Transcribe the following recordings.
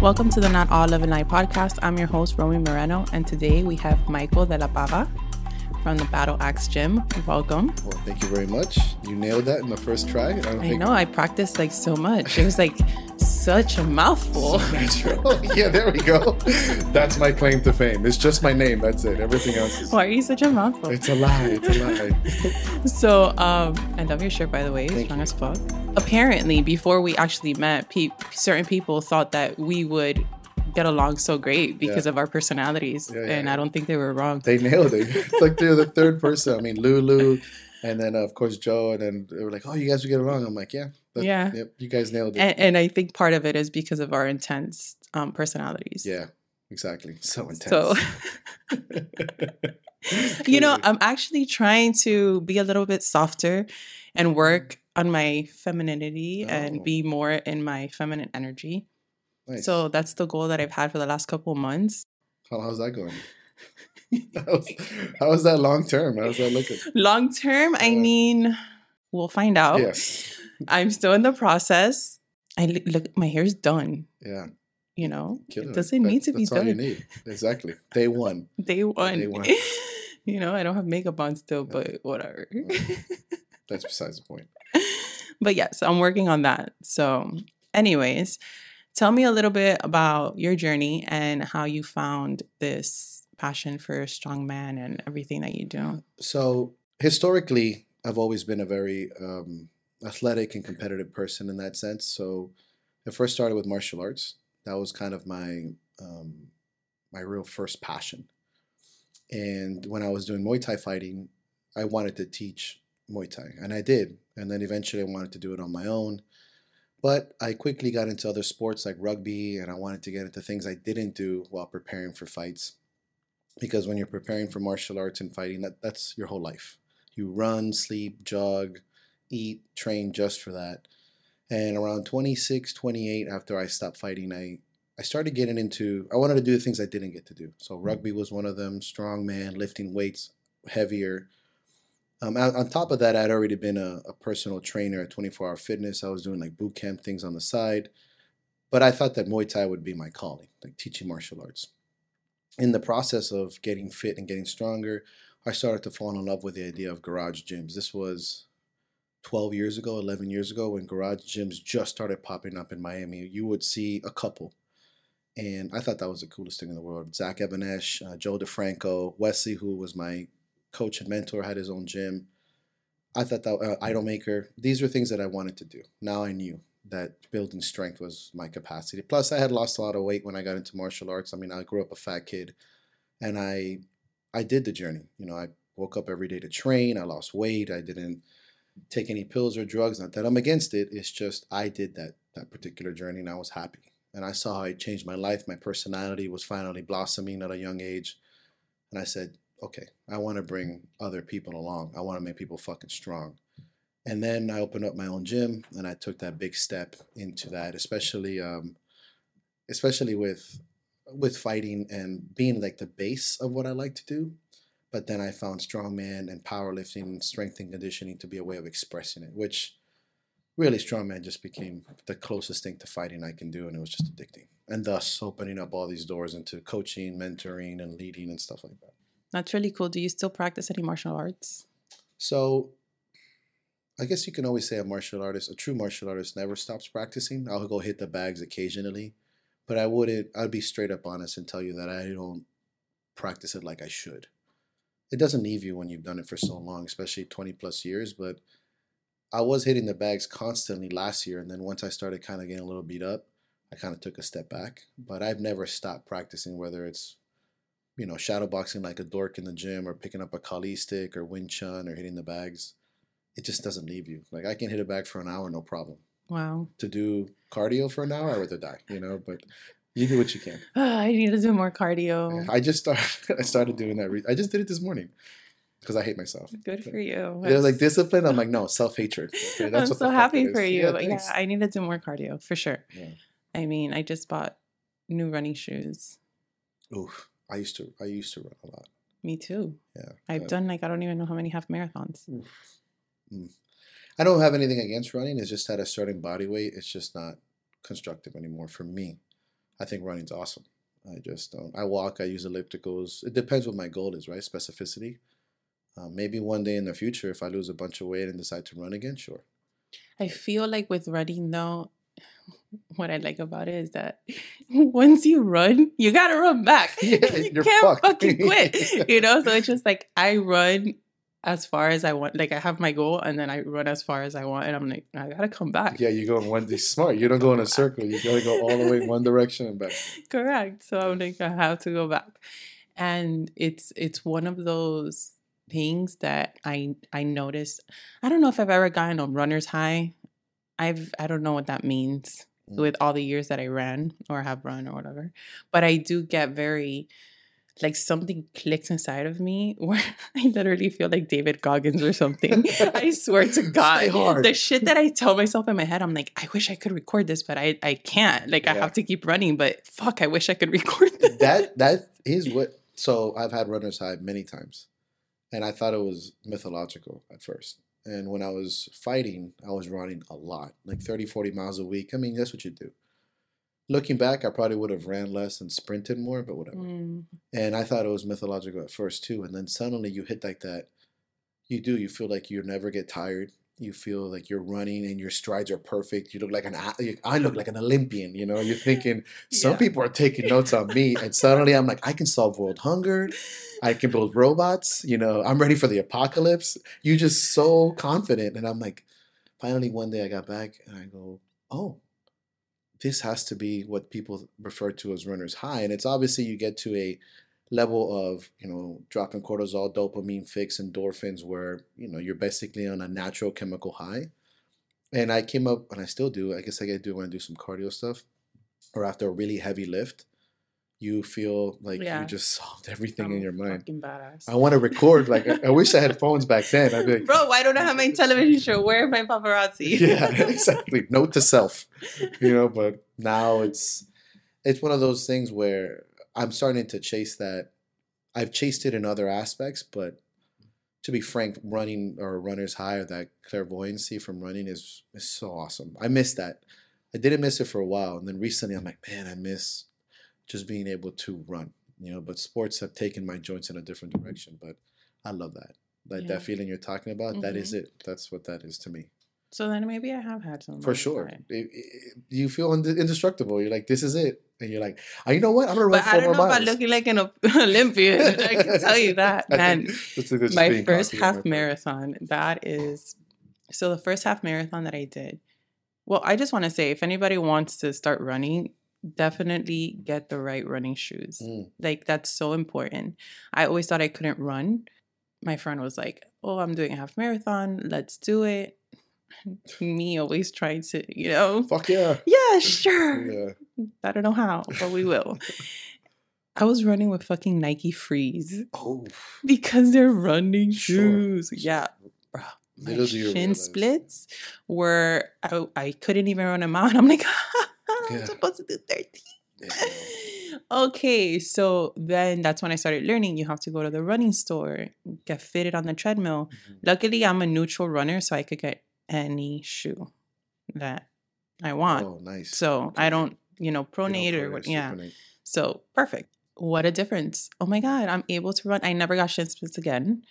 Welcome to the Not All Love and Light podcast. I'm your host, Romy Moreno, and today we have Michael de la Pava from the Battle Axe Gym. Welcome. Well, thank you very much. You nailed that in the first try. I, don't I think know, I practiced like so much. It was like such a mouthful. natural. yeah, there we go. That's my claim to fame. It's just my name. That's it. Everything else is. Why are you such a mouthful? It's a lie. It's a lie. So, um, I love your shirt, by the way. Thank Strong you. as fuck. Apparently, before we actually met, pe- certain people thought that we would get along so great because Yeah. of our personalities, Yeah, and. I don't think they were wrong. They nailed it. It's like they're the third person. I mean, Lulu, and then uh, of course Joe, and then they were like, "Oh, you guys would get along." I'm like, "Yeah, that- Yeah. yep, you guys nailed it." and, and I think part of it is because of our intense um, personalities. yeah, exactly. So intense. So, you know, I'm actually trying to be a little bit softer and work on my femininity Oh. and be more in my feminine energy. Nice. So that's the goal that I've had for the last couple months. How, how's that going? how's, how's that long term? How's that looking? Long term, I mean, we'll find out. Yes. I'm still in the process. I look, my hair's done. Yeah. You know, it doesn't need to be all you done. need. Exactly. Day one. Day one. Day one. you know, I don't have makeup on still, Yeah. but whatever. That's besides the point. but yes, I'm working on that. So, anyways, tell me a little bit about your journey and how you found this passion for strongman and everything that you do. So historically, I've always been a very um, athletic and competitive person in that sense. So I first started with martial arts. That was kind of my um, my real first passion. And when I was doing Muay Thai fighting, I wanted to teach Muay Thai, and I did. And then eventually, I wanted to do it on my own. But I quickly got into other sports like rugby, and I wanted to get into things I didn't do while preparing for fights. Because when you're preparing for martial arts and fighting, that, that's your whole life. You run, sleep, jog, eat, train just for that. And around 26, 28, after I stopped fighting, I, I started getting into, I wanted to do the things I didn't get to do. So hmm. rugby was one of them, strongman, lifting weights heavier. Um, on top of that, I'd already been a, a personal trainer at 24 Hour Fitness. I was doing like boot camp things on the side. But I thought that Muay Thai would be my calling, like teaching martial arts. In the process of getting fit and getting stronger, I started to fall in love with the idea of garage gyms. This was 12 years ago, 11 years ago, when garage gyms just started popping up in Miami. You would see a couple. And I thought that was the coolest thing in the world. Zach Even-Esh, uh, Joe DeFranco, Wesley, who was my coach and mentor, had his own gym. I thought that uh, Idolmaker, these were things that I wanted to do. Now I knew that building strength was my capacity. Plus, I had lost a lot of weight when I got into martial arts. I mean, I grew up a fat kid, and I, I did the journey. You know, I woke up every day to train. I lost weight. I didn't take any pills or drugs. Not that I'm against it. It's just I did that that particular journey, and I was happy. And I saw how it changed my life. My personality was finally blossoming at a young age, and I said, okay, I want to bring other people along. I want to make people fucking strong. And then I opened up my own gym, and I took that big step into that, especially, um, especially with with fighting and being like the base of what I like to do. But then I found strongman and powerlifting strength and conditioning to be a way of expressing it, which really strongman just became the closest thing to fighting I can do, and it was just addicting. And thus opening up all these doors into coaching, mentoring, and leading and stuff like that. That's really cool. Do you still practice any martial arts? So I guess you can always say a martial artist, a true martial artist never stops practicing. I'll go hit the bags occasionally, but I wouldn't I'd be straight up honest and tell you that I don't practice it like I should. It doesn't leave you when you've done it for so long, especially 20 plus years, but I was hitting the bags constantly last year and then once I started kind of getting a little beat up, I kind of took a step back, but I've never stopped practicing whether it's you know, shadowboxing like a dork in the gym or picking up a Kali stick or Wing Chun or hitting the bags, it just doesn't leave you. Like I can hit a bag for an hour, no problem. Wow. To do cardio for an hour, I'd rather die, you know, but you do what you can. I need to do more cardio. I just started, I started doing that. Re- I just did it this morning because I hate myself. Good for you. They're like discipline. I'm like, no, self hatred. Okay, I'm so happy for you. Yeah, yeah. I need to do more cardio for sure. Yeah. I mean, I just bought new running shoes. Oof. I used to, I used to run a lot. Me too. Yeah. I've but- done like I don't even know how many half marathons. I don't have anything against running. It's just at a certain body weight, it's just not constructive anymore for me. I think running's awesome. I just don't. I walk. I use ellipticals. It depends what my goal is, right? Specificity. Uh, maybe one day in the future, if I lose a bunch of weight and decide to run again, sure. I feel like with running though, what I like about it is that once you run, you gotta run back. Yeah, you can't fucked. fucking quit. You know, so it's just like I run as far as I want. Like I have my goal, and then I run as far as I want, and I'm like, I gotta come back. Yeah, you go in one. It's smart. You don't go in a circle. You gotta go all the way in one direction and back. Correct. So I'm like, I have to go back, and it's it's one of those things that I I noticed. I don't know if I've ever gotten a runner's high. I've I don't know what that means Mm. with all the years that I ran or have run or whatever. But I do get very like something clicks inside of me where I literally feel like David Goggins or something. I swear to God. The shit that I tell myself in my head, I'm like, I wish I could record this, but I, I can't. Like I have to keep running, but fuck, I wish I could record this. that that is what. So I've had runner's high many times, and I thought it was mythological at first. And when I was fighting, I was running a lot, like 30, 40 miles a week. I mean, that's what you do. Looking back, I probably would have ran less and sprinted more, but whatever. Mm, And I thought it was mythological at first too. And then suddenly you hit like that. You do. You feel like you never get tired. You feel like you're running and your strides are perfect. You look like an. I look like an Olympian. You know. You're thinking some Yeah. people are taking notes on me, and suddenly I'm like, I can solve world hunger. I can build robots. You know, I'm ready for the apocalypse. You just so confident, and I'm like, finally one day I got back and I go, oh, this has to be what people refer to as runner's high, and it's obviously you get to a level of you know dropping cortisol, dopamine fix, endorphins, where you know you're basically on a natural chemical high. And I came up, and I still do. I guess I do when I do some cardio stuff, or after a really heavy lift, you feel like Yeah. you just solved everything in I'm your mind. I want to record. Like I, I wish I had phones back then. I'd be like, Bro, why don't I have my television show? Where are my paparazzi? yeah, exactly. Note to self, you know. But now it's it's one of those things where I'm starting to chase that. I've chased it in other aspects, but to be frank, running or runner's high or that clairvoyancy from running is is so awesome. I miss that. I didn't miss it for a while, and then recently I'm like, man, I miss just being able to run. You know, but sports have taken my joints in a different direction. But I love that. That Yeah. that feeling you're talking about, that is mm-hmm. it. That's what that is to me. So then maybe I have had some. For sure. It- it- you feel inde- indestructible. You're like, this is it. And you're like, oh, you know what? I'm to run But I four don't know miles. about looking like an Olympian. I can tell you that, man. think that's a good my first copy on my half marathon that is so the first half marathon that i did well i just want to say if anybody wants to start running definitely get the right running shoes Mm. like that's so important i always thought i couldn't run my friend was like oh i'm doing a half marathon let's do it me always trying to you know Fuck yeah. yeah sure Yeah. I don't know how but we will i was running with fucking nike Frees Oh, because they're running shoes. sure. Yeah, bro. My shin splits were I, I couldn't even run them out. I'm like, I'm Yeah. supposed to do 13. Yeah. okay, so then that's when I started learning. You have to go to the running store, get fitted on the treadmill. Mhm. Luckily, I'm a neutral runner, so I could get any shoe that I want. Oh, nice. So Okay. I don't, you know, You don't pronate or. Yeah. supinate. So perfect. What a difference. Oh my God, I'm able to run. I never got shin splints again.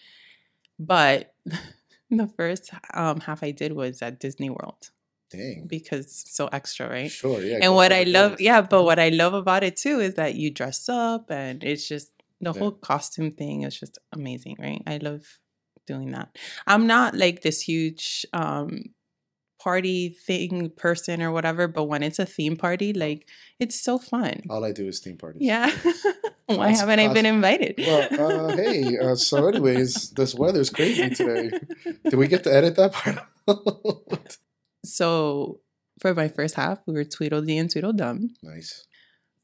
But the first um, half I did was at Disney World Dang. because so extra, right? Sure, yeah. and what I love, yeah, but what I love about it too is that you dress up and it's just the Yeah. whole costume thing is just amazing, right? I love doing that. I'm not like this huge um party thing person or whatever, but when it's a theme party, like it's so fun. All I do is theme parties. Yeah. Why haven't I been invited? Well, uh, hey, uh, so anyways, this weather's crazy today. Did we get to edit that part? so for my first half, we were Tweedledee and Tweedledum. nice.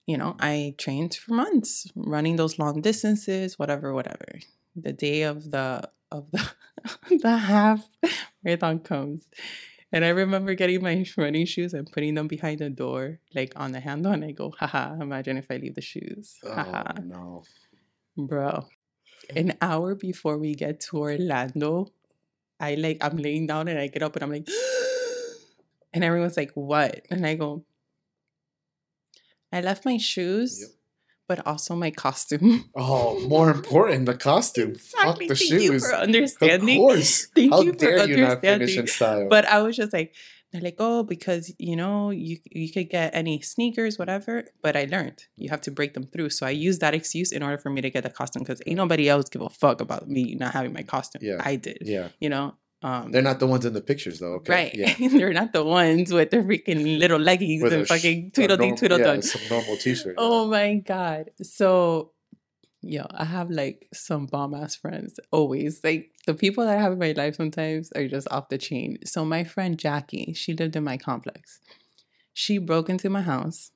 You know, I trained for months, running those long distances, whatever, whatever. The day of the of the the half marathon comes. And I remember getting my running shoes and putting them behind the door, like on the handle, and I go, haha, imagine if I leave the shoes. Oh, Haha. no. Bro, an hour before we get to Orlando, I like I'm laying down and I get up and I'm like, and everyone's like, what? And I go, I left my shoes, Yep. But also my costume. Oh, more important, the costume. exactly. Fuck the Thank you shoes. for Of understanding. course. Thank How you for dare you not finish understanding. in style? But I was just like, they're like, oh, because you know, you you could get any sneakers, whatever. But I learned you have to break them through. So I used that excuse in order for me to get the costume because ain't nobody else give a fuck about me not having my costume. Yeah. I did. yeah, You know. Um, they're not the ones in the pictures though. Okay. right. Yeah. they're not the ones with the freaking little leggings With and fucking tweedledee norm- tweedledum. Yeah, some normal t-shirt. Oh my god. So yo, I have like some bomb ass friends always. Like the people that I have in my life sometimes are just off the chain. So my friend Jackie, she lived in my complex. She broke into my house.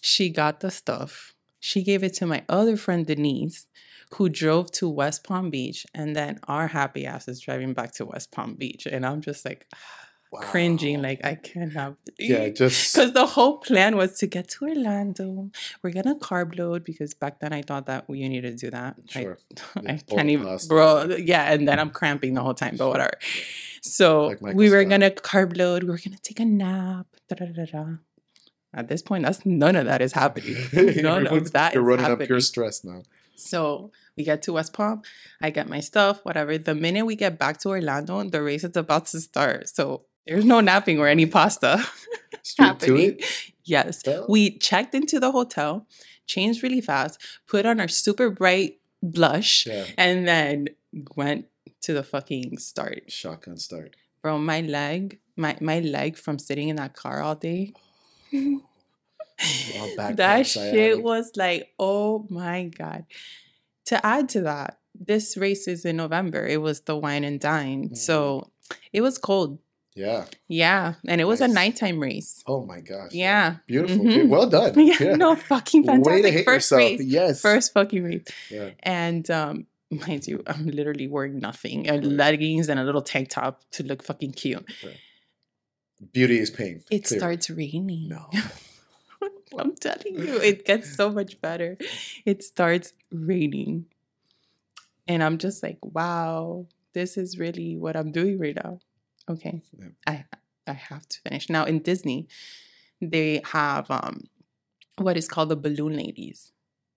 She got the stuff. She gave it to my other friend Denise, who drove to West Palm Beach, and then our happy ass is driving back to West Palm Beach. And I'm just like cringing, like I cannot Yeah, just because the whole plan was to get to Orlando. We're gonna carb load because back then I thought that you need to do that. I- sure. I, Yeah, can't even, bro. Yeah, and then I'm cramping the whole time, but whatever. So Like we were Scott. gonna carb load. We were gonna take a nap. Da, da, da. At this point, that's none of that is happening. None of that You're running happening. up pure stress now. So we get to West Palm. I get my stuff, whatever. The minute we get back to Orlando, the race is about to start. So there's no napping or any pasta happening. it. Yes. We checked into the hotel, changed really fast, put on our super bright blush, Yeah. and then went to the fucking start. Shotgun start. Bro, my leg, my my leg from sitting in that car all day. Oh. That shit was like, oh my god. To add to that, this race is in November. It was the wine and dine. Mhm. So it was cold. Yeah. Yeah. And it was a nighttime race. Oh my gosh. Yeah. Beautiful. Mhm. Well done. Yeah, no fucking Way fantastic. First yourself. race. Yes. First fucking race. Yeah. And um, mind you, I'm literally wearing nothing. Right. leggings and a little tank top to look fucking cute. Beauty is pain. It clearly. starts raining. No. I'm telling you, it gets so much better. It starts raining. And I'm just like, wow, this is really what I'm doing right now. Okay. Yeah. I I have to finish. Now in Disney, they have um what is called the balloon ladies.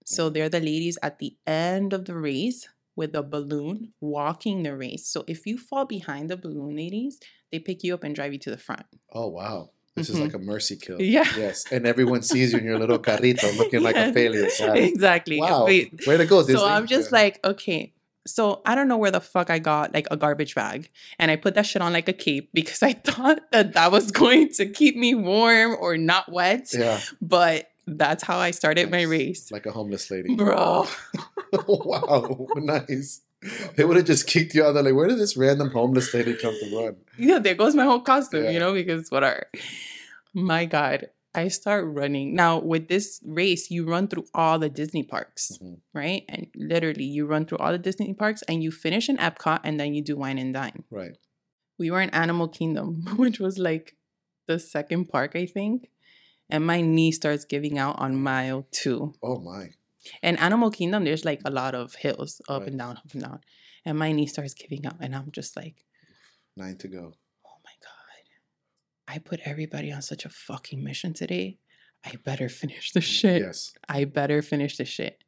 So Mhm. they're the ladies at the end of the race with a balloon walking the race. So if you fall behind the balloon ladies, they pick you up and drive you to the front. Oh wow. This is Mhm. like a mercy kill. Yeah. Yes. And everyone sees you in your little carrito looking like a failure. Got. Exactly. Wow. Wait, Way to go, Disney. so I'm just Yeah. like, okay. So I don't know where the fuck I got like a garbage bag, and I put that shit on like a cape because I thought that that was going to keep me warm or not wet. Yeah. But that's how I started my race, Like a homeless lady. bro. wow. Nice. They would have just kicked you out there like, where did this random homeless lady come to run? yeah, there goes my whole costume, Yeah. you know, because whatever. My God, I start running now with this race. You run through all the Disney parks. Mhm. right? And literally, you run through all the Disney parks and you finish in Epcot and then you do wine and dine. Right. We were in Animal Kingdom, which was like the second park, I think. And my knee starts giving out on mile two. Oh my. And Animal Kingdom, there's like a lot of hills up Right. and down, up and down. And my knee starts giving out. And I'm just like, Nine to go. Oh. I put everybody on such a fucking mission today. I better finish the mm, shit. Yes. I better finish the shit.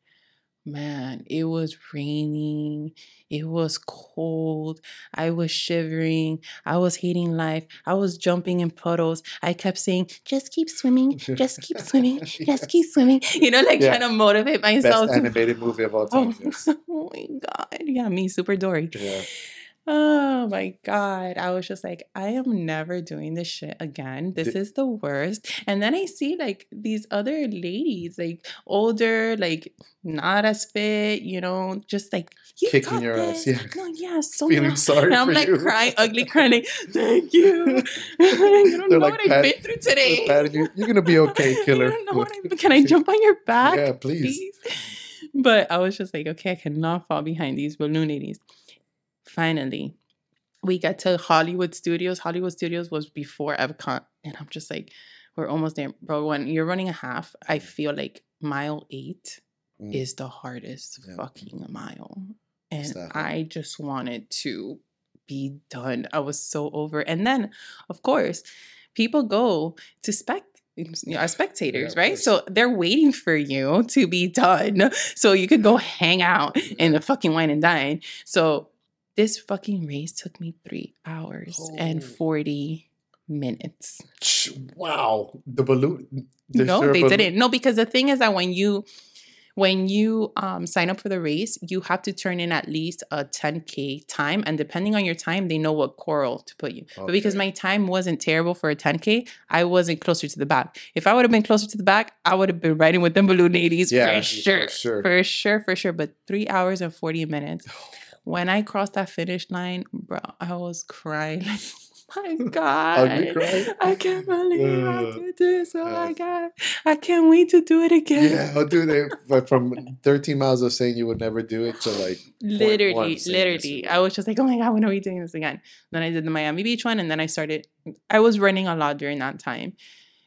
Man, it was raining. It was cold. I was shivering. I was hating life. I was jumping in puddles. I kept saying, just keep swimming. Just keep swimming. Just keep swimming. You know, like Yeah. trying to motivate myself. to- animated movie of all oh time. Oh, Yes. oh my God. Yeah, me, Super Dory. Yeah. Oh my God. I was just like, I am never doing this shit again. This is the worst. And then I see like these other ladies, like older, like not as fit, you know, just like you Kicking your ass, yeah. No, yeah, so Feeling much. sorry And I'm like you. crying, ugly crying, like, thank you. you don't They're know like what I've been through today. You. You're gonna be okay, killer. you don't know what I, can I jump on your back? Yeah, please. please. But I was just like, okay, I cannot fall behind these balloon ladies. Finally, we got to Hollywood Studios. Hollywood Studios was before Epcot. And I'm just like, we're almost there. Bro, when you're running a half, I feel like mile eight Mm. is the hardest Yeah. fucking mile. And. I just wanted to be done. I was so over. And then, of course, people go to spec you know, as spectators, Yeah, right? So they're waiting for you to be done so you could go hang out in the fucking wine and dine. So this fucking race took me three hours and Oh. 40 minutes. Wow, the balloon. is no, they balloon- didn't. No, because the thing is that when you when you um, sign up for the race, you have to turn in at least a 10k time, and depending on your time, they know what coral to put you. But because my time wasn't terrible for a 10k, I wasn't closer to the back. If I would have been closer to the back, I would have been riding with them balloon ladies Yeah, for for sure, sure. for sure, for sure. But three hours and 40 minutes. When I crossed that finish line, bro, I was crying. Like, my God. I can't believe I Uh, did this. Oh my. God. I can't wait to do it again. Yeah, I'll do that. But from 13 miles of saying you would never do it to like Literally, yes, literally. I was just like, oh my God, when are we doing this again? Then I did the Miami Beach one and then I started, I was running a lot during that time.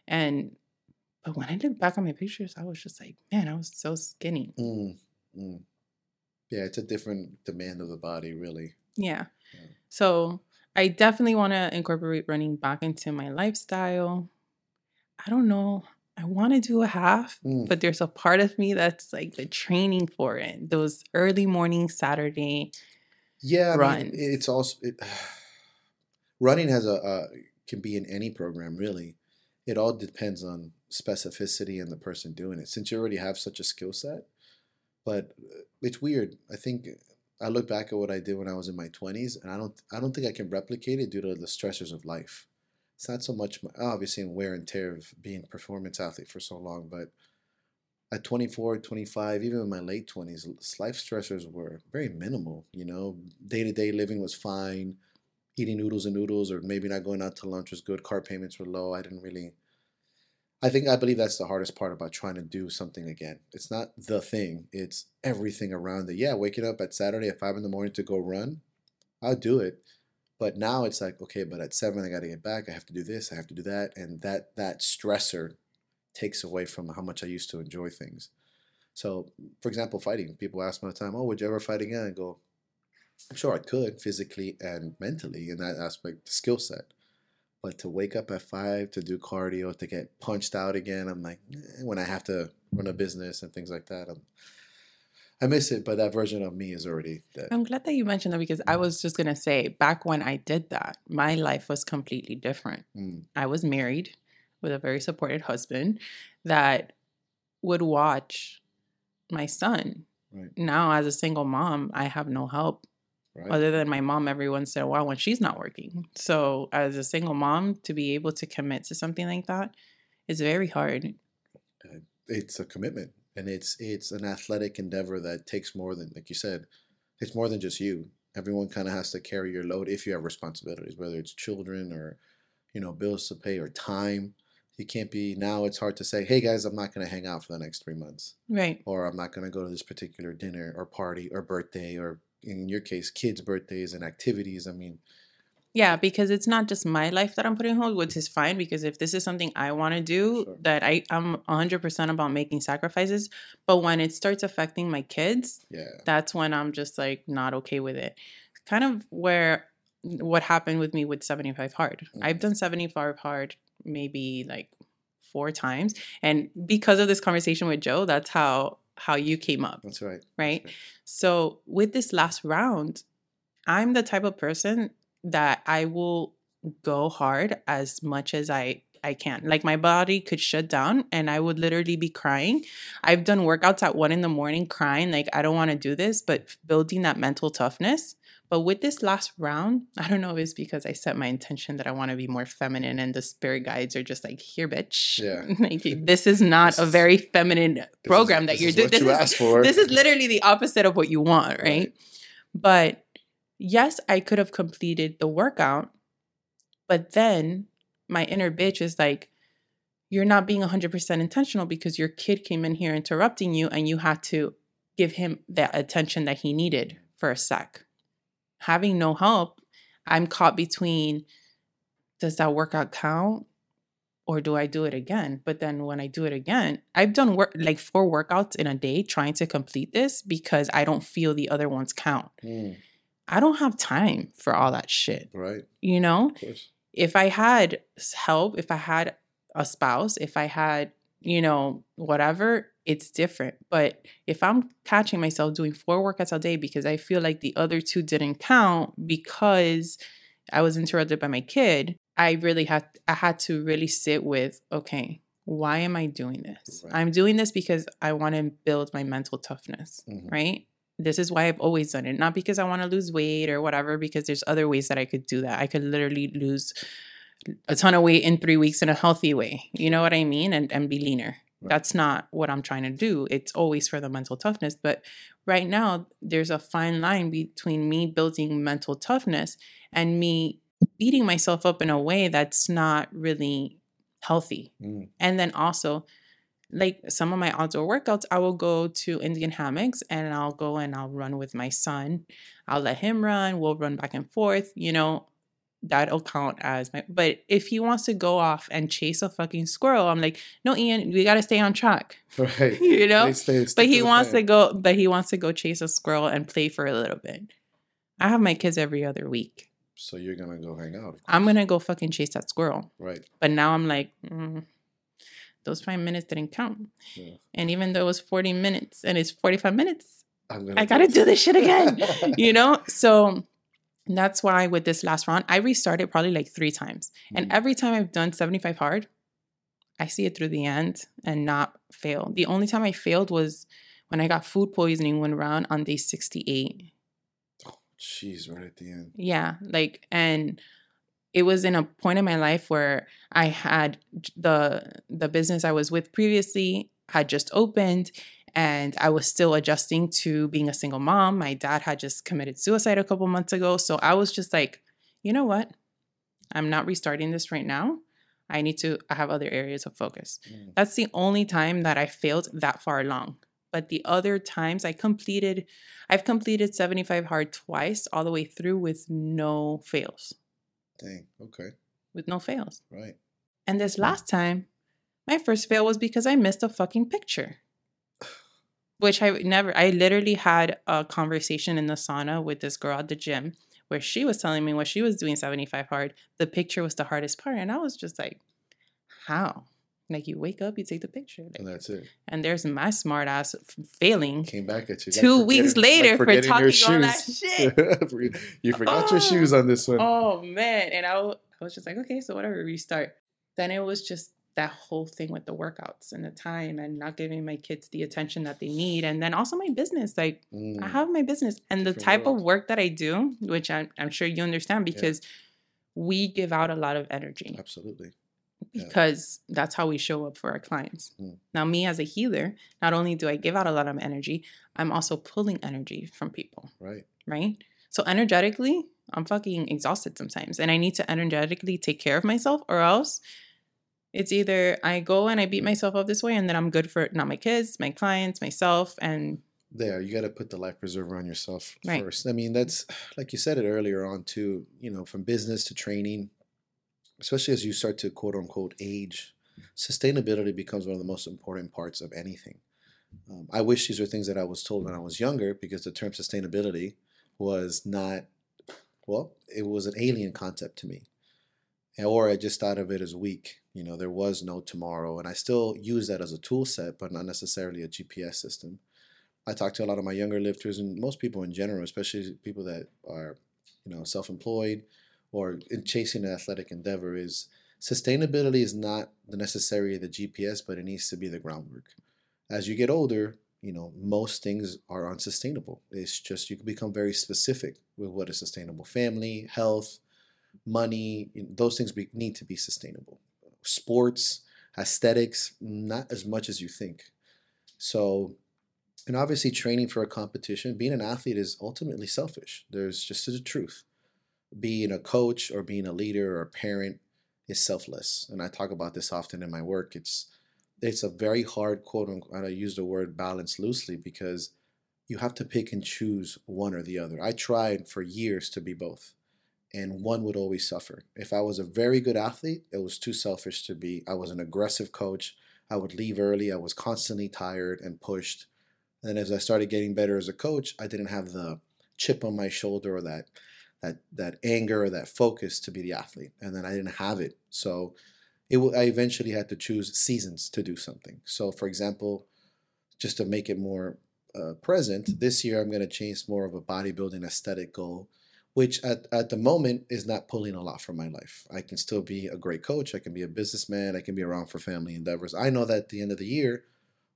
And, but when I look back on my pictures, I was just like, man, I was so skinny. Mm, mm. Yeah, it's a different demand of the body, really. Yeah. Yeah. So I definitely want to incorporate running back into my lifestyle. I don't know. I want to do a half, Mm. but there's a part of me that's like the training for it. Those early morning Saturday. Yeah, I mean, it's also it, running has a uh, can be in any program really. It all depends on specificity and the person doing it. Since you already have such a skill set, but uh, it's weird. I think I look back at what I did when I was in my twenties, and I don't I don't think I can replicate it due to the stressors of life. It's not so much my, obviously in wear and tear of being a performance athlete for so long, but at 24, 25, even in my late 20s, life stressors were very minimal. You know, day to day living was fine. Eating noodles and noodles, or maybe not going out to lunch was good. Car payments were low. I didn't really. I think I believe that's the hardest part about trying to do something again. It's not the thing, it's everything around it. Yeah, waking up at Saturday at five in the morning to go run, I'll do it. But now it's like, okay, but at seven I gotta get back. I have to do this, I have to do that. And that that stressor takes away from how much I used to enjoy things. So, for example, fighting. People ask me all the time, "Oh, would you ever fight again?" I go, "I'm sure I could, physically and mentally, in that aspect, skill set." But to wake up at five to do cardio, to get punched out again, I'm like, eh, when I have to run a business and things like that, I'm, I miss it. But that version of me is already dead. I'm glad that you mentioned that because I was just going to say, back when I did that, my life was completely different. Mm, I was married with a very supportive husband that would watch my son. right, Now, as a single mom, I have no help right. other than my mom every once in a while when she's not working. So, as a single mom, to be able to commit to something like that is very hard. Uh, it's a commitment and it's it's an athletic endeavor that takes more than like you said it's more than just you everyone kind of has to carry your load if you have responsibilities whether it's children or you know bills to pay or time you can't be now it's hard to say hey guys i'm not going to hang out for the next three months Right. or i'm not going to go to this particular dinner or party or birthday or in your case kids birthdays and activities i mean Yeah, because it's not just my life that I'm putting on hold, which is fine because if this is something I want to do, Sure. that I, I'm 100% about making sacrifices. But when it starts affecting my kids, yeah that's when I'm just like not okay with it. Kind of where what happened with me with 75 hard. I've mm-hmm. done 75 hard maybe like four times. And because of this conversation with Joe, that's how how you came up that's right right? That's So with this last round, I'm the type of person that I will go hard as much as I I can't. Like my body could shut down and I would literally be crying. I've done workouts at one in the morning crying, like I don't want to do this, but building that mental toughness. But with this last round, I don't know if it's because I set my intention that I want to be more feminine and the spirit guides are just like, here, bitch. Yeah. like, this is not This a very feminine This is- program that this you're doing. what you This is this is literally the opposite of what you want, right? Right. But yes, I could have completed the workout, but then my inner bitch is like, you're not being 100% intentional because your kid came in here interrupting you and you had to give him that attention that he needed for a sec. Having no help, I'm caught between does that workout count or do I do it again? But then when I do it again, I've done work like four workouts in a day trying to complete this because I don't feel the other ones count. Mm, I don't have time for all that shit. right You know, of course if I had help, if I had a spouse, if I had, you know, whatever, it's different. But if I'm catching myself doing four workouts a day because I feel like the other two didn't count because I was interrupted by my kid, I really had I had to really sit with, okay, why am I doing this? Right. I'm doing this because I want to build my mental toughness, Mhm. right? This is why I've always done it. Not because I want to lose weight or whatever, because there's other ways that I could do that. I could literally lose a ton of weight in three weeks in a healthy way. You know what I mean? And and be leaner. Right. That's not what I'm trying to do. It's always for the mental toughness. But right now, there's a fine line between me building mental toughness and me beating myself up in a way that's not really healthy. Mm. And then also, like some of my outdoor workouts, I will go to Indian hammocks and I'll go and I'll run with my son. I'll let him run. We'll run back and forth. You know, that'll count as my. But if he wants to go off and chase a fucking squirrel, I'm like, no, Ian, we got to stay on track. Right. You know? Stay- But he the wants to go. But he wants to go chase a squirrel and play for a little bit. I have my kids every other week. So you're gonna go hang out. I'm gonna go fucking chase that squirrel. Right. But now I'm like, mm, those five minutes didn't count. Yeah. And even though it was 40 minutes and it's 45 minutes. I gotta do this shit again. you know? So that's why with this last round, I restarted probably like three times. And Mhm. every time I've done 75 hard, I see it through the end and not fail. The only time I failed was when I got food poisoning one round on day 68. Jeez, right at the end. Yeah, like and it was in a point in my life where I had the the business I was with previously had just opened and I was still adjusting to being a single mom. My dad had just committed suicide a couple months ago, so I was just like, you know what? I'm not restarting this right now. I need to I have other areas of focus. Mm. That's the only time that I failed that far along. But the other times I completed, I've completed 75 hard twice all the way through with no fails. Dang. Okay. With no fails. Right. And this last time, my first fail was because I missed a fucking picture. Which I never, I literally had a conversation in the sauna with this girl at the gym where she was telling me what she was doing 75 hard. The picture was the hardest part. And I was just like, how? Like you wake up, you take the picture. Like, And that's it. and there's my smart ass failing Came back at you. two weeks later for talking all that shit. you forgot Oh. your shoes on this one. Oh man. And I, I was just like, okay, so whatever, restart. Then it was just that whole thing with the workouts and the time and not giving my kids the attention that they need. And then also my business. Like I Mm. have my business and the type world. of work that I do, which I'm, I'm sure you understand because we give out a lot of energy Absolutely. Yeah. because that's how we show up for our clients. Mm. Now, me as a healer, not only do I give out a lot of energy, I'm also pulling energy from people, Right. right? So, energetically, I'm fucking exhausted sometimes, and I need to energetically take care of myself, or else it's either I go and I beat myself up this way, and then I'm good for not my kids, my clients, myself, and There, you got to put the life preserver on yourself Right. first. I mean, that's like you said it earlier on too. You know, from business to training, especially as you start to quote unquote age, sustainability becomes one of the most important parts of anything. Um, I wish these were things that I was told when I was younger because the term sustainability was not, well, it was an alien concept to me. Or I just thought of it as weak. You know, there was no tomorrow. And I still use that as a tool set, but not necessarily a GPS system. I talk to a lot of my younger lifters and most people in general, especially people that are, you know, self-employed or in chasing an athletic endeavor, is sustainability is not the necessary the GPS, but it needs to be the groundwork. As you get older, you know, most things are unsustainable. It's just you can become very specific with what is sustainable. Family, health, money, those things be, need to be sustainable. Sports, aesthetics, not as much as you think. So and obviously training for a competition being an athlete is ultimately selfish there's just the truth being a coach or being a leader or a parent is selfless and i talk about this often in my work. It's it's a very hard quote unquote i use the word balance loosely because you have to pick and choose one or the other. I tried for years to be both and one would always suffer. If i was a very good athlete it was too selfish to be. I was an aggressive coach. I would leave early. I was constantly tired and pushed. And as I started getting better as a coach, I didn't have the chip on my shoulder or that that that anger or that focus to be the athlete. And then I didn't have it. So, it w- I eventually had to choose seasons to do something. So, for example, just to make it more uh, present, this year I'm going to chase more of a bodybuilding aesthetic goal, which at, at the moment is not pulling a lot from my life. I can still be a great coach. I can be a businessman. I can be around for family endeavors. I know that at the end of the year,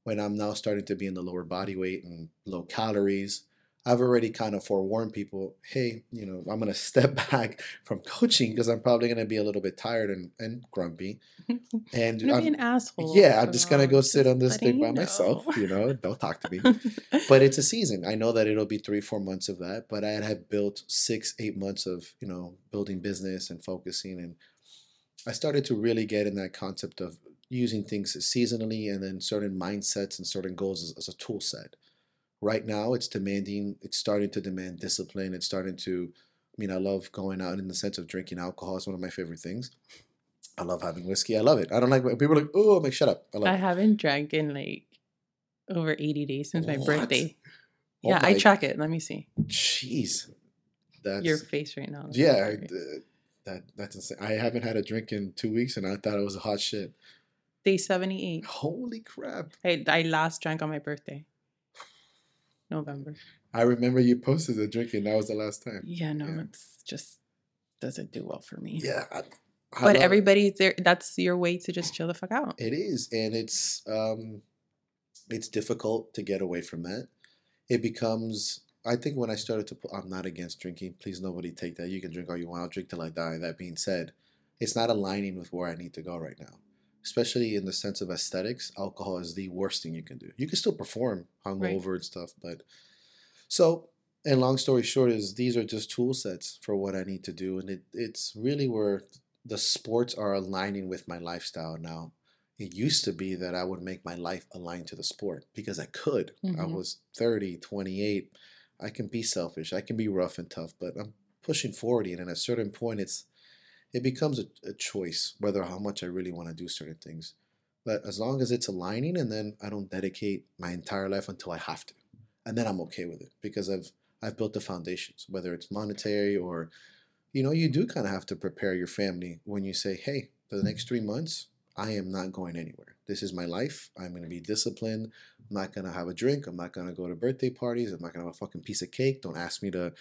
when I'm now starting to be in the lower body weight and low calories, I've already kind of forewarned people, hey, you know, I'm going to step back from coaching because I'm probably going to be a little bit tired and, and grumpy. And gonna be I'm- an asshole. yeah, I'm just going to go sit on this thing by know. myself, you know, don't talk to me. But it's a season. I know that it'll be three, four months of that, but I had built six, eight months of, you know, building business and focusing. And I started to really get in that concept of using things seasonally and then certain mindsets and certain goals as, as a tool set. Right now, it's demanding, it's starting to demand discipline. It's starting to, I mean, I love going out in the sense of drinking alcohol. It's one of my favorite things. I love having whiskey. I love it. I don't like people are like, oh, I'm like, shut up. I love I haven't drank in like over 80 days since my birthday. Oh yeah, I track it. Let me see. Jeez. That's, Your face right now. yeah, I- that, that's insane. I haven't had a drink in two weeks and I thought it was a hot shit. Day 78. Holy crap. I, I last drank on my birthday. November. I remember you posted the drinking. That was the last time. Yeah, no, Yeah. it's just doesn't do well for me. Yeah. I, I But everybody's there. That's your way to just chill the fuck out. It is, and it's um, it's difficult to get away from that. It becomes. I think when I started to, put, I'm not against drinking. Please, nobody take that. You can drink all you want. I'll drink till I die. That being said, it's not aligning with where I need to go right now. Especially in the sense of aesthetics, alcohol is the worst thing you can do. You can still perform hungover and stuff, but so. And long story short is these are just tool sets for what I need to do, and it, it's really where the sports are aligning with my lifestyle now. It used to be that I would make my life align to the sport because I could. I Mhm. was 30, 28. I can be selfish. I can be rough and tough, but I'm pushing 40 and at a certain point it's it becomes a, a choice whether how much I really want to do certain things. But as long as it's aligning and then I don't dedicate my entire life until I have to. And then I'm okay with it because I've I've built the foundations, whether it's monetary or you know, you do kind of have to prepare your family when you say, hey, for the next three months, I am not going anywhere. This is my life. I'm going to be disciplined. I'm not going to have a drink. I'm not going to go to birthday parties. I'm not going to have a fucking piece of cake. Don't ask me to.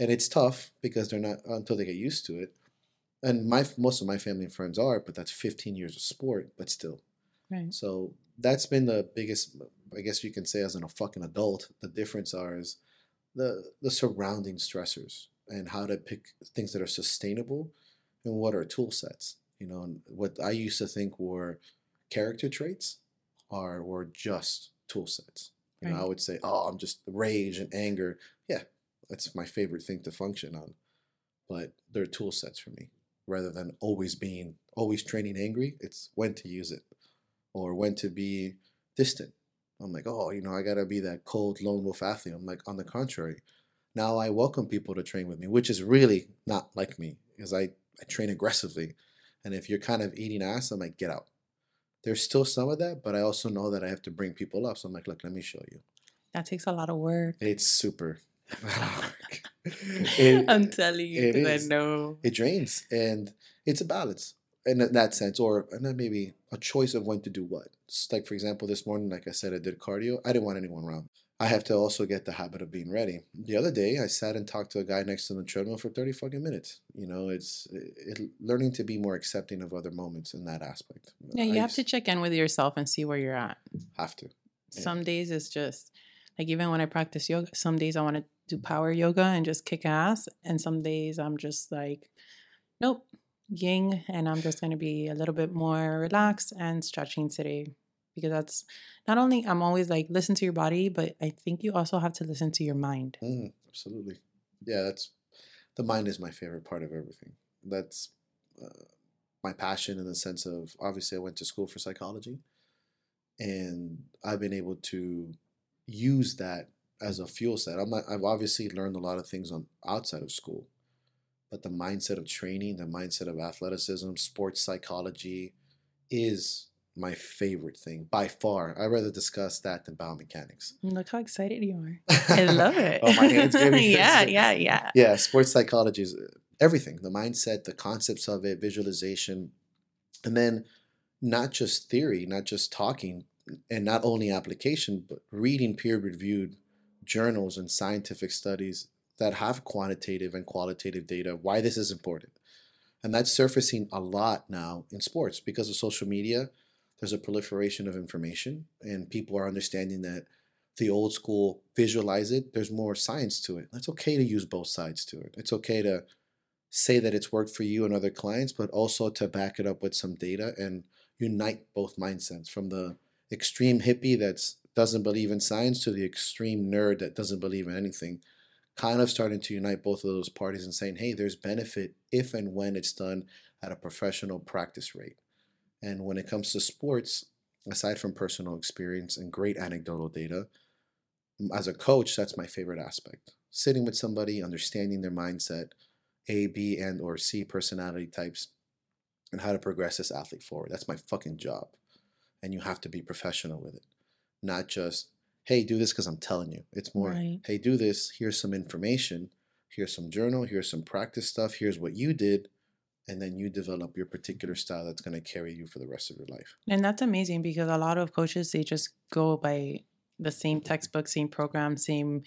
And it's tough because they're not until they get used to it. And my most of my family and friends are, but that's 15 years of sport, but still. Right. So that's been the biggest, I guess you can say, as an, a fucking adult. The difference are is the the surrounding stressors and how to pick things that are sustainable and what are tool sets. You know, and what I used to think were character traits are were just tool sets. You know, I would say, oh, I'm just rage and anger. Yeah, that's my favorite thing to function on. But they're tool sets for me rather than always being always training angry. It's when to use it or when to be distant. I'm like, oh, you know, I gotta be that cold lone wolf athlete. I'm like, on the contrary, now I welcome people to train with me, which is really not like me because I, I train aggressively. And if you're kind of eating ass, I'm like, get out. There's still some of that, but I also know that I have to bring people up. So I'm like, look, let me show you. That takes a lot of work. It's super. It- I'm telling you, it 'cause I know. it drains and it's a balance in that- sense or and then maybe a choice of when to do what. Like for example this morning like i said i did cardio. I didn't want anyone around. I have to also get the habit of being ready. The other day i sat and talked to a guy next to the treadmill for 30 fucking minutes. You know it's it, learning to be more accepting of other moments in that aspect. Yeah, you I have to check in with yourself and see where you're at. have to. Yeah. Some days it's just like even when I practice yoga, some days I want to do power yoga and just kick ass, and some days I'm just like, nope, yin, and I'm just gonna be a little bit more relaxed and stretching today because that's not only I'm always like listen to your body, but I think you also have to listen to your mind. Mm, absolutely. Yeah, that's the mind is my favorite part of everything. That's uh, my passion in the sense of obviously I went to school for psychology, and I've been able to use that as a fuel set. I'm not. I've obviously learned a lot of things on outside of school, but the mindset of training, the mindset of athleticism, sports psychology, is my favorite thing by far. I'd rather discuss that than biomechanics. Look how excited you are. I love it. oh, my hands yeah, yeah, yeah. yeah sports psychology is uh, everything the mindset the concepts of it visualization And then not just theory, not just talking, and not only application, but reading peer reviewed journals and scientific studies that have quantitative and qualitative data why this is important. And that's surfacing a lot now in sports because of social media. There's a proliferation of information, and people are understanding that the old school visualize it, there's more science to it. It's okay to use both sides to it. It's okay to say that it's worked for you and other clients, but also to back it up with some data and unite both mindsets from the extreme hippie that doesn't believe in science to the extreme nerd that doesn't believe in anything. Kind of starting to unite both of those parties and saying, hey, there's benefit if and when it's done at a professional practice rate. And when it comes to sports, aside from personal experience and great anecdotal data, as a coach, that's my favorite aspect. Sitting with somebody, understanding their mindset, A, B, and or C personality types, and how to progress this athlete forward. That's my fucking job. And you have to be professional with it. Not just, hey, do this because I'm telling you. It's more, right. hey, do this. Here's some information. Here's some journal. Here's some practice stuff. Here's what you did. And then you develop your particular style that's going to carry you for the rest of your life. And that's amazing because a lot of coaches, they just go by the same textbook, same program, same.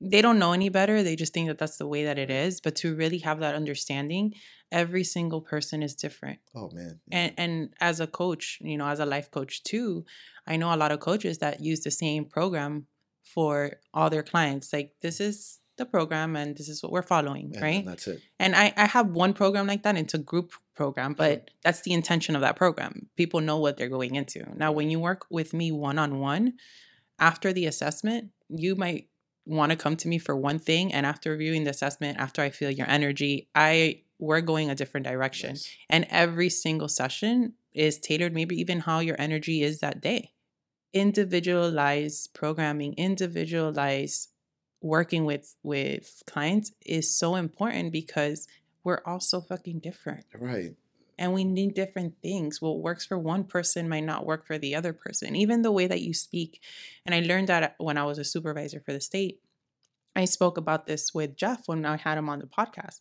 They don't know any better. They just think that that's the way that it is. But to really have that understanding, every single person is different. Oh man. Yeah. And and as a coach, you know, as a life coach too, I know a lot of coaches that use the same program for all their clients. Like this is the program and this is what we're following, right? And that's it. And I, I have one program like that. It's a group program, but that's the intention of that program. People know what they're going into. Now, when you work with me one on one, after the assessment, you might want to come to me for one thing and after reviewing the assessment after i feel your energy i we're going a different direction. Yes. and every single session is tailored maybe even how your energy is that day. Individualized programming individualized working with with clients is so important because we're all so fucking different. Right and we need different things. What works for one person might not work for the other person, even the way that you speak. And I learned that when I was a supervisor for the state. I spoke about this with Jeff when I had him on the podcast,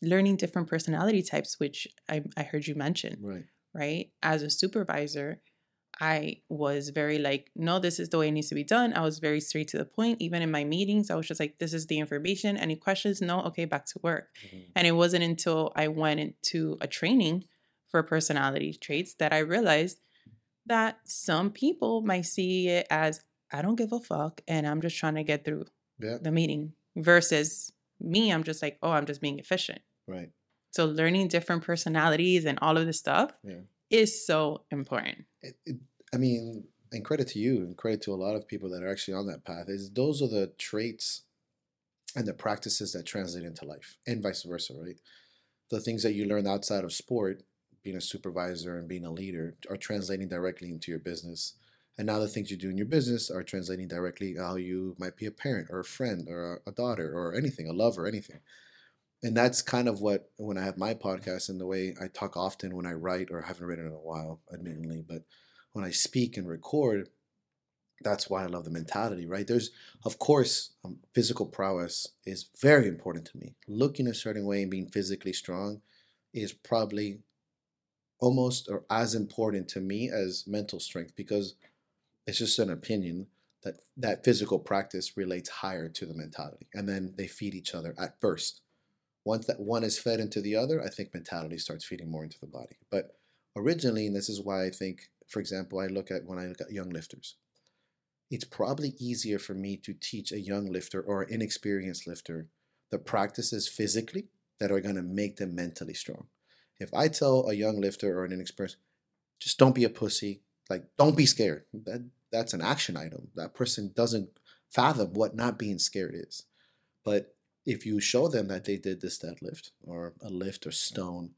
learning different personality types, which I, I heard you mention. Right. Right. As a supervisor, I was very like, no, this is the way it needs to be done. I was very straight to the point. Even in my meetings, I was just like, this is the information. Any questions? No. Okay, back to work. Mm-hmm. And it wasn't until I went into a training for personality traits that I realized that some people might see it as, I don't give a fuck and I'm just trying to get through yeah. the meeting versus me, I'm just like, oh, I'm just being efficient. Right. So learning different personalities and all of this stuff yeah is so important. It, it, I mean, and credit to you and credit to a lot of people that are actually on that path is those are the traits and the practices that translate into life and vice versa, right? The things that you learn outside of sport, being a supervisor and being a leader, are translating directly into your business. And now the things you do in your business are translating directly how you might be a parent or a friend or a daughter or anything, a lover, anything and that's kind of what when I have my podcast and the way I talk often when I write or haven't written in a while, admittedly, but when I speak and record, that's why I love the mentality, right? There's, of course, um, physical prowess is very important to me. Looking a certain way and being physically strong is probably almost or as important to me as mental strength because it's just an opinion that that physical practice relates higher to the mentality and then they feed each other at first once that one is fed into the other, I think mentality starts feeding more into the body. But originally, and this is why I think, for example, I look at when I look at young lifters, it's probably easier for me to teach a young lifter or an inexperienced lifter the practices physically that are going to make them mentally strong. If I tell a young lifter or an inexperienced, just don't be a pussy, like don't be scared. That that's an action item. That person doesn't fathom what not being scared is. But if you show them that they did this deadlift or a lift or stone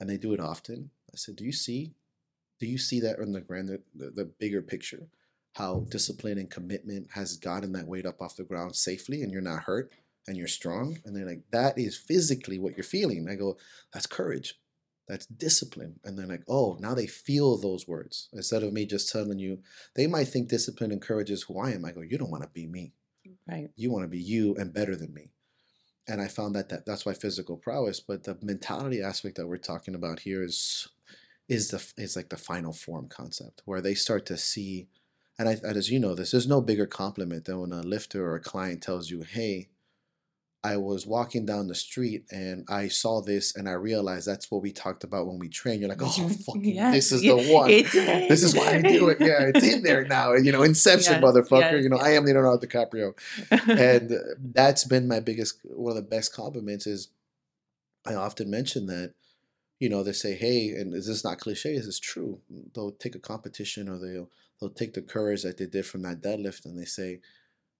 and they do it often, I said, do you see, do you see that in the grand, the, the, bigger picture? How discipline and commitment has gotten that weight up off the ground safely and you're not hurt and you're strong. And they're like, that is physically what you're feeling. I go, that's courage. That's discipline. And they're like, oh, now they feel those words. Instead of me just telling you, they might think discipline and courage is who I am. I go, you don't want to be me. Right. You want to be you and better than me and I found that, that that's why physical prowess, but the mentality aspect that we're talking about here is is the is like the final form concept where they start to see and I, as you know this there's no bigger compliment than when a lifter or a client tells you hey i was walking down the street and i saw this and i realized that's what we talked about when we train. You're like oh fucking Yes, this is yeah, the one. it's- this is why i do it. yeah it's in there now you know inception Yes, motherfucker yes, you know i am leonardo dicaprio. And that's been my biggest one of the best compliments is i often mention that you know they say hey and is this is not cliche? Is this is true? They'll take a competition or they'll they'll take the courage that they did from that deadlift and they say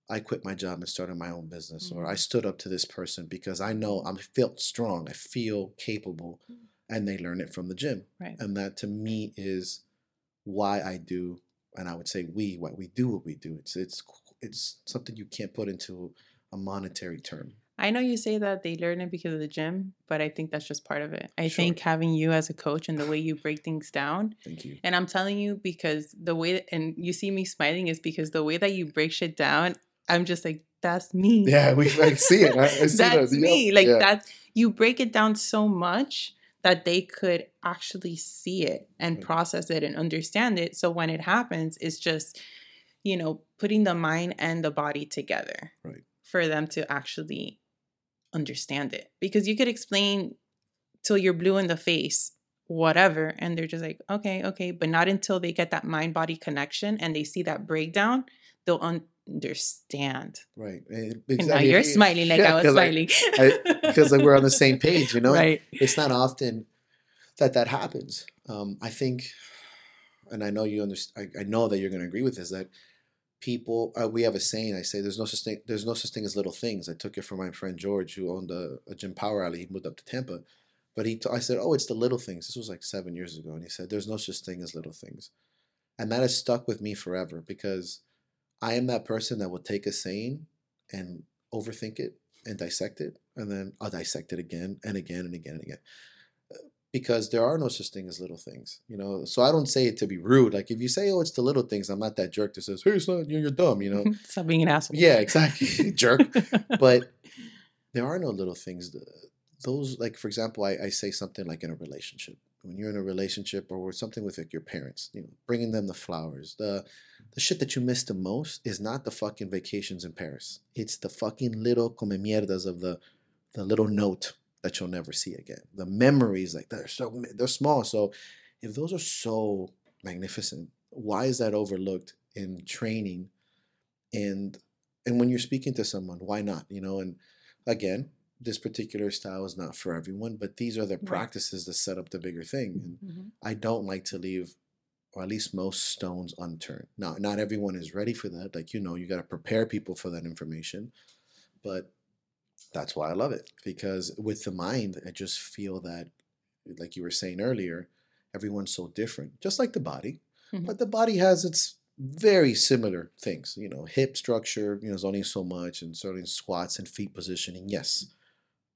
i quit my job and started my own business or i Mhm. stood up to this person because i know i'm felt strong i feel capable and they learn it from the gym right. and that to me is why I do, and I would say we, why we do what we do. It's it's it's something you can't put into a monetary term. I know you say that they learn it because of the gym, but I think that's just part of it. I Sure. think having you as a coach and the way you break things down, Thank you. and I'm telling you because the way that, and you see me smiling is because the way that you break shit down, I'm just like, that's me. Yeah, we I see it. I, I see that's that. me. Like yeah. that, you break it down so much that they could actually see it and process it and understand it. So when it happens, it's just, you know, putting the mind and the body together Right. for them to actually understand it. Because you could explain till you're blue in the face, whatever, and they're just like, okay, okay, but not until they get that mind body connection and they see that breakdown, they'll un- understand. Right. Eh, And now you're smiling like yeah, I was smiling. because like we're on the same page, you know. right. It's not often that that happens. Um, I think, and I know you understand. I, I know that you're going to agree with this. That people, uh, we have a saying. I say, "There's no such thing. There's no such thing as little things." I took it from my friend George, who owned a, a gym power alley. He moved up to Tampa, but he. T- I said, "Oh, it's the little things." This was like seven years ago, and he said, "There's no such thing as little things," and that has stuck with me forever because I am that person that will take a saying and overthink it and dissect it, and then I'll dissect it again and again and again and again. Uh, Because there are no such thing as little things, you know. So I don't say it to be rude. Like if you say, "Oh, it's the little things," I'm not that jerk that says, "Hey, son, you're, you're dumb," you know. Stop being an asshole. yeah, exactly, jerk. But there are no little things. Those, like for example, I, I say something like in a relationship. When you're in a relationship or something with like your parents, you know, bringing them the flowers, the the shit that you miss the most is not the fucking vacations in Paris. It's the fucking little come mierdas of the the little note that you'll never see again. The memories, like they're so they're small. So if those are so magnificent, why is that overlooked in training? And and when you're speaking to someone, why not? You know, and again, this particular style is not for everyone, but these are the Right. practices that set up the bigger thing. And Mhm. I don't like to leave, or at least most stones unturned. Now, not everyone is ready for that. Like, you know, you got to prepare people for that information. But that's why I love it because with the mind, I just feel that, like you were saying earlier, everyone's so different, just like the body. Mhm. But the body has its very similar things, you know, hip structure, you know, is only so much, and certain squats and feet positioning. Yes,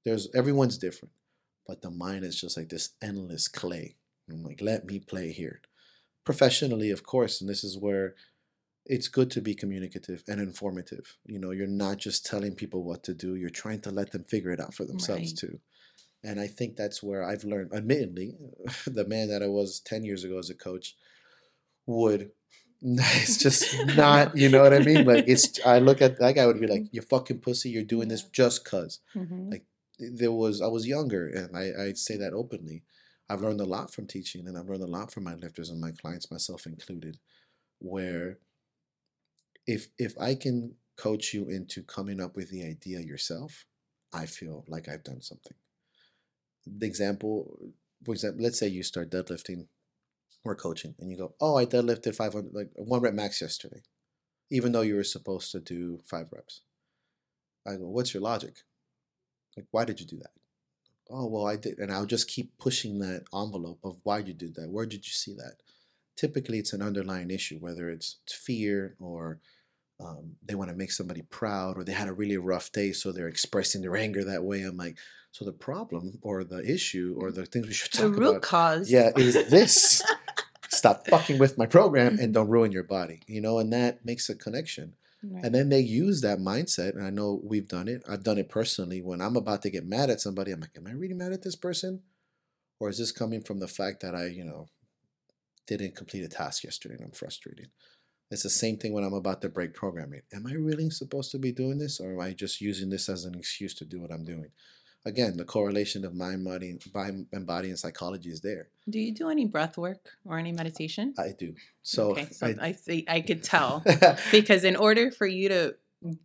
there's everyone's different, but the mind is just like this endless clay. I'm like, let me play here. Professionally, of course, and this is where it's good to be communicative and informative. You know, you're not just telling people what to do, you're trying to let them figure it out for themselves Right. too. And I think that's where I've learned, admittedly, the man that I was 10 years ago as a coach would, it's just not, you know what I mean? Like, it's, I look at that guy would be like, you fucking pussy, you're doing this just cuz Mhm. like there was I was younger and I, I say that openly. I've learned a lot from teaching and I've learned a lot from my lifters and my clients, myself included, where if if I can coach you into coming up with the idea yourself, I feel like I've done something. The example, for example, let's say you start deadlifting or coaching and you go, Oh, I deadlifted 500 like one rep max yesterday, even though you were supposed to do five reps. I go, What's your logic? Like, why did you do that? Oh, well, I did. And I'll just keep pushing that envelope of why you did that. Where did you see that? Typically, it's an underlying issue, whether it's fear or um, they want to make somebody proud or they had a really rough day, so they're expressing their anger that way. I'm like, so the problem or the issue or the things we should talk about. The root about, cause. yeah, is this. Stop fucking with my program and don't ruin your body, you know, and that makes a connection. Right. And then they use that mindset. And I know we've done it. I've done it personally. When I'm about to get mad at somebody, I'm like, am I really mad at this person? Or is this coming from the fact that I, you know, didn't complete a task yesterday and I'm frustrated. It's the same thing when I'm about to break programming. Am I really supposed to be doing this or am I just using this as an excuse to do what I'm doing? Again, the correlation of mind, body, and body and psychology is there. Do you do any breath work or any meditation? I do. So, okay, so I, I, see. I could tell because in order for you to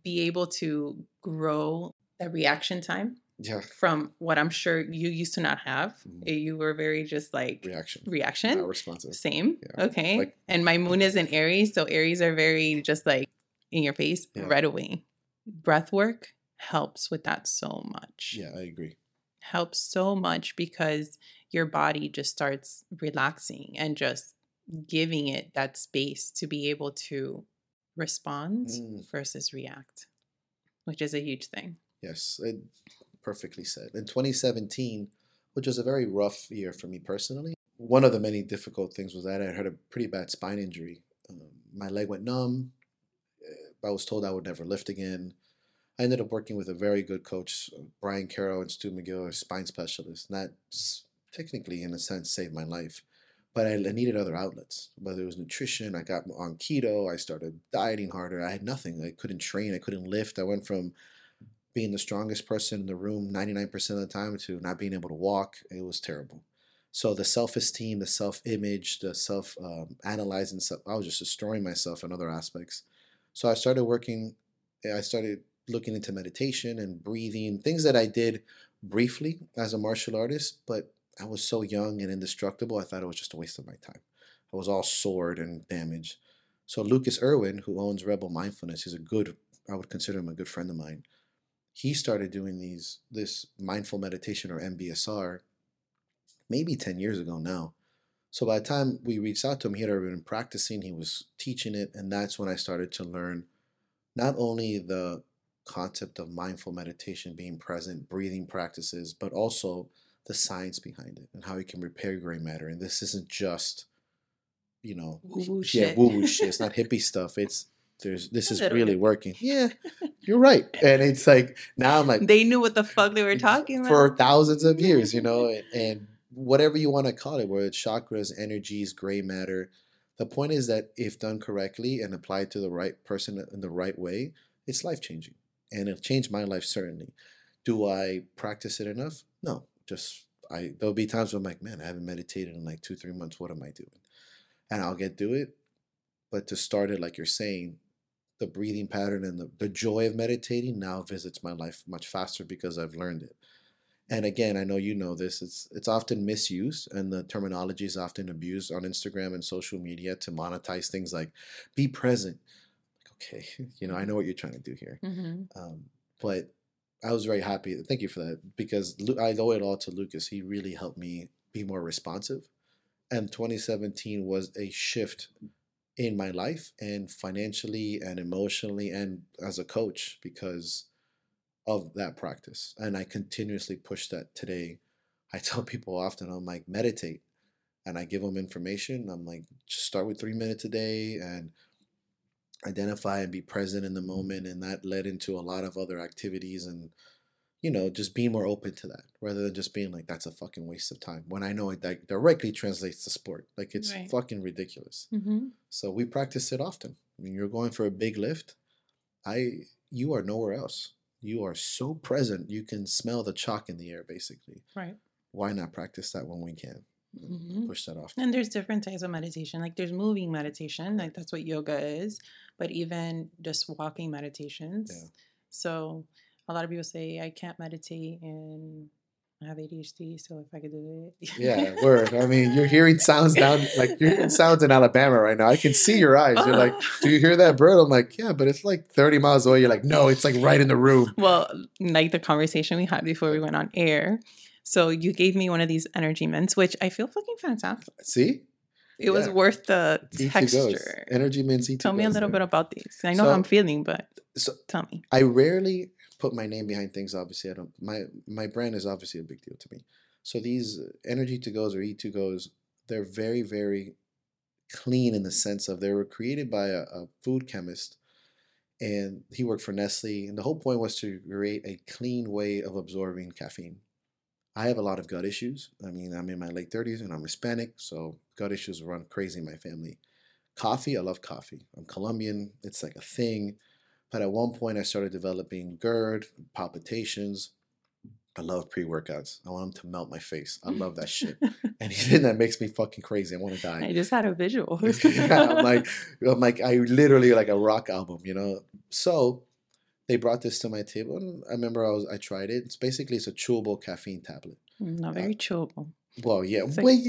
be able to grow the reaction time yeah, from what I'm sure you used to not have, Mhm. eh, you were very just like reaction, reaction. not responsive. Same. Yeah. Okay. Like- and my moon is in Aries, so Aries are very just like in your face Yeah. right away. Breath work helps with that so much. Yeah, I agree. Helps so much because your body just starts relaxing and just giving it that space to be able to respond Mm. versus react, which is a huge thing. Yes, it, perfectly said. In 2017, which was a very rough year for me personally, one of the many difficult things was that I had a pretty bad spine injury. Um, my leg went numb. Uh, I was told I would never lift again. I ended up working with a very good coach, Brian Carroll and Stu McGill, a spine specialist. And that technically, in a sense, saved my life. But I, needed other outlets, whether it was nutrition. I got on keto. I started dieting harder. I had nothing. I couldn't train. I couldn't lift. I went from being the strongest person in the room 99% of the time to not being able to walk. It was terrible. So the self esteem, the self image, the self um, stuff, I was just destroying myself in other aspects. So I started working, I started looking into meditation and breathing, things that I did briefly as a martial artist, but I was so young and indestructible, I thought it was just a waste of my time. I was all sword and damage. So Lucas Irwin, who owns Rebel Mindfulness, he's a good, I would consider him a good friend of mine he started doing these this mindful meditation or MBSR maybe 10 years ago now. So by the time we reached out to him, he had already been practicing, he was teaching it, and that's when I started to learn not only the concept of mindful meditation, being present, breathing practices, but also the science behind it and how it can repair gray matter. And this isn't just, you know, Woo-woo yeah, shit. woo woo shit. It's not hippie stuff. It's there's this is really working. Yeah, you're right. And it's like now I'm like They knew what the fuck they were talking about. for thousands of years, you know, and, and whatever you want to call it, whether it's chakras, energies, gray matter. The point is that if done correctly and applied to the right person in the right way, it's life changing. And it changed my life certainly. Do I practice it enough? No. Just I there'll be times where I'm like, man, I haven't meditated in like two, three months. What am I doing? And I'll get to it. But to start it, like you're saying, the breathing pattern and the, the joy of meditating now visits my life much faster because I've learned it. And again, I know you know this. It's it's often misused, and the terminology is often abused on Instagram and social media to monetize things like "be present." Okay, you know, I know what you're trying to do here, Mhm. um, but I was very happy. Thank you for that because I owe it all to Lucas. He really helped me be more responsive, and 2017 was a shift in my life and financially and emotionally and as a coach because of that practice. And I continuously push that today. I tell people often, I'm like, meditate. And I give them information. I'm like, just start with three minutes a day and identify and be present in the moment. And that led into a lot of other activities and, you know, just being more open to that rather than just being like, that's a fucking waste of time. When I know it that directly translates to sport. Like, it's Right. fucking ridiculous. Mhm. So we practice it often. When you're going for a big lift, I you are nowhere else. You are so present, you can smell the chalk in the air basically. Right. Why not practice that when we can? Mhm. Push that off. And there's different types of meditation. Like there's moving meditation, like that's what yoga is, but even just walking meditations. Yeah. So a lot of people say I can't meditate and I have ADHD, so if I could do it. Yeah, word. I mean, you're hearing sounds down like you're hearing sounds in Alabama right now. I can see your eyes. You're like, do you hear that bird? I'm like, yeah, but it's like 30 miles away. You're like, no, it's like right in the room. Well, like the conversation we had before we went on air. So you gave me one of these energy mints, which I feel fucking fantastic. See? It was worth the E2 goes. texture. Energy mints. Tell me a little there. bit about these. I know So- how I'm feeling, but So tell me. I rarely put my name behind things. Obviously, I don't. My my brand is obviously a big deal to me. So these energy to goes or E to goes, they're very very clean in the sense of they were created by a, a food chemist, and he worked for Nestle. And the whole point was to create a clean way of absorbing caffeine. I have a lot of gut issues. I mean, I'm in my late 30s and I'm Hispanic, so gut issues run crazy in my family. Coffee, I love coffee. I'm Colombian, it's like a thing. But at one point, I started developing GERD, palpitations. I love pre workouts. I want them to melt my face. I love that shit. Anything that makes me fucking crazy, I want to die. I just had a visual. yeah, I'm like, I'm like, I literally like a rock album, you know. So they brought this to my table, and I remember I was, I tried it. It's basically it's a chewable caffeine tablet. Not very chewable. Well, yeah, It's like wait,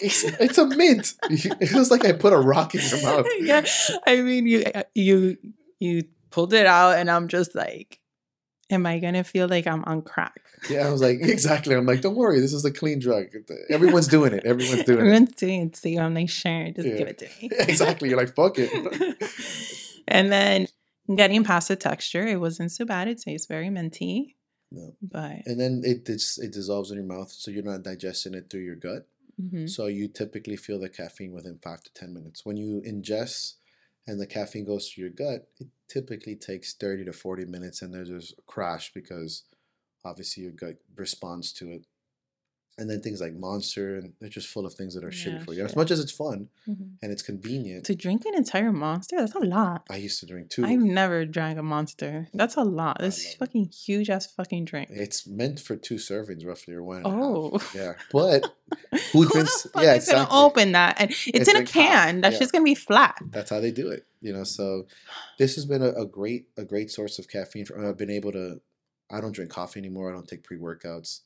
it's, it's a mint. It feels like I put a rock in your mouth. yeah, I mean, you uh, you you pulled it out, and I'm just like, am I gonna feel like I'm on crack? Yeah, I was like, exactly. I'm like, don't worry, this is a clean drug. Everyone's doing it. Everyone's doing it. Everyone's doing it, so I'm like, sure, just Yeah. give it to me. exactly. You're like, fuck it. and then getting past the texture, it wasn't so bad. It tastes very minty, No. but And then it dis- it dissolves in your mouth, so you're not digesting it through your gut. mhm. So you typically feel the caffeine within five to ten minutes. When you ingest and the caffeine goes to your gut, it typically takes thirty to forty minutes, and there's a crash because obviously your gut responds to it. And then things like Monster, and they're just full of things that are Yeah, shitty for you. As much as it's fun Mhm. and it's convenient, to drink an entire monster, that's a lot. I used to drink two. I've never drank a monster. That's a lot. This it. fucking huge ass fucking drink. It's meant for two servings, roughly, or one. and a half. Oh. yeah. But Who drinks? fuck Yeah, gonna exactly. open that? And it's, It's in a like can. That yeah. shit's gonna be flat. that's how they do it you know so this has been a, a great a great source of caffeine for i've been able to i don't drink coffee anymore i don't take pre-workouts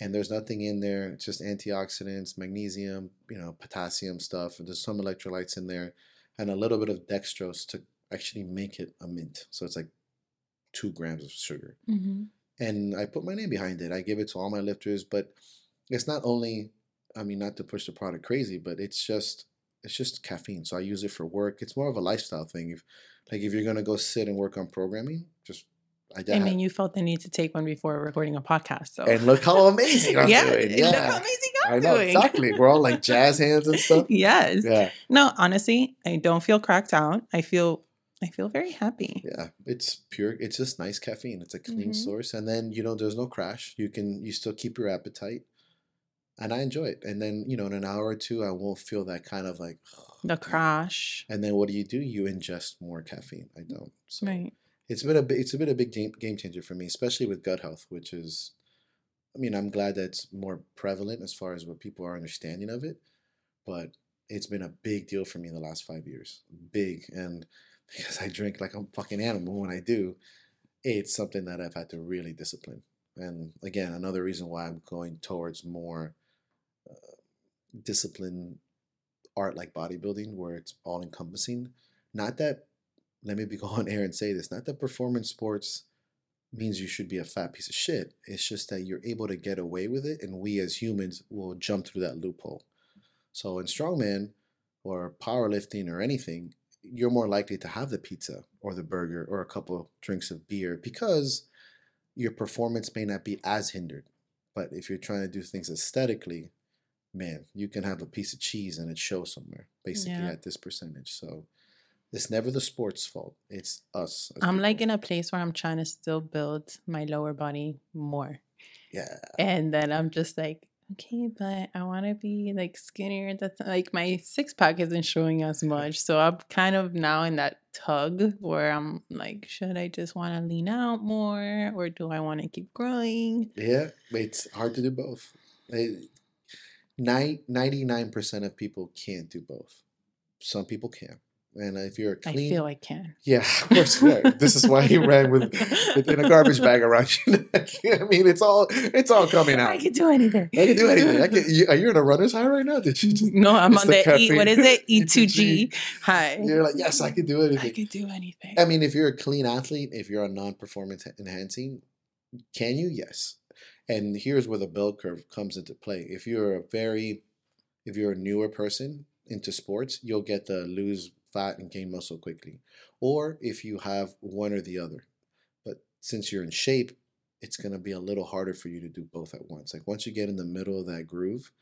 and there's nothing in there it's just antioxidants magnesium you know potassium stuff there's some electrolytes in there and a little bit of dextrose to actually make it a mint so it's like two grams of sugar mm-hmm. and I put my name behind it. I give it to all my lifters, but it's not only I mean not to push the product crazy, but it's just it's just caffeine. So I use it for work. It's more of a lifestyle thing. If like if you're gonna go sit and work on programming, I, I mean, you felt the need to take one before recording a podcast, so and look how amazing I'm yeah, doing. look how amazing I I'm know doing. exactly. We're all like jazz hands and stuff. yes. Yeah, No, honestly, I don't feel cracked out. I feel I feel very happy. yeah. It's pure. It's just nice caffeine. It's a clean Mhm. source, and then you know there's no crash. You can you still keep your appetite, and I enjoy it. And then you know in an hour or two, I won't feel that kind of like The crash. And then what do you do? You ingest more caffeine. I don't. So Right. It's been a it's been a big game changer for me, especially with gut health, which is, I mean, I'm glad that it's more prevalent as far as what people are understanding of it, but it's been a big deal for me in the last five years. Big, and because I drink like a fucking animal when I do, it's something that I've had to really discipline. And again, another reason why I'm going towards more uh, discipline art like bodybuilding, where it's all encompassing. Not that, let me be go on air and say this, not that performance sports means you should be a fat piece of shit. It's just that you're able to get away with it, and we as humans will jump through that loophole. So in strongman or powerlifting or anything, you're more likely to have the pizza or the burger or a couple drinks of beer because your performance may not be as hindered. But if you're trying to do things aesthetically, man, you can have a piece of cheese and it shows somewhere, basically Yeah. at this percentage. So it's never the sport's fault. It's us. I'm like in a place where I'm trying to still build my lower body more. yeah. And then I'm just like, okay, but I want to be like skinnier. That's like my six pack isn't showing as much. So I'm kind of now in that tug where I'm like, should I just want to lean out more or do I want to keep growing? Yeah, it's hard to do both. It- nine- 99% of people can't do both. Some people can. And if you're a I clean, feel I can. yeah, of course, yeah. This is why he ran with, with in a garbage bag around you. I mean, it's all it's all coming out. I can do anything. I can do anything. I can. You, are you in a runner's high right now? Did you just? No, I'm on the the, E. What is it? E two G high. You're like, yes, I can do anything. I could do anything. I mean, if you're a clean athlete, if you're a non-performance enhancing, can you? Yes. And here's where the bell curve comes into play. If you're a very, if you're a newer person into sports, you'll get the lose fat and gain muscle quickly. Or if you have one or the other. But since you're in shape, it's going to be a little harder for you to do both at once. Like once you get in the middle of that groove,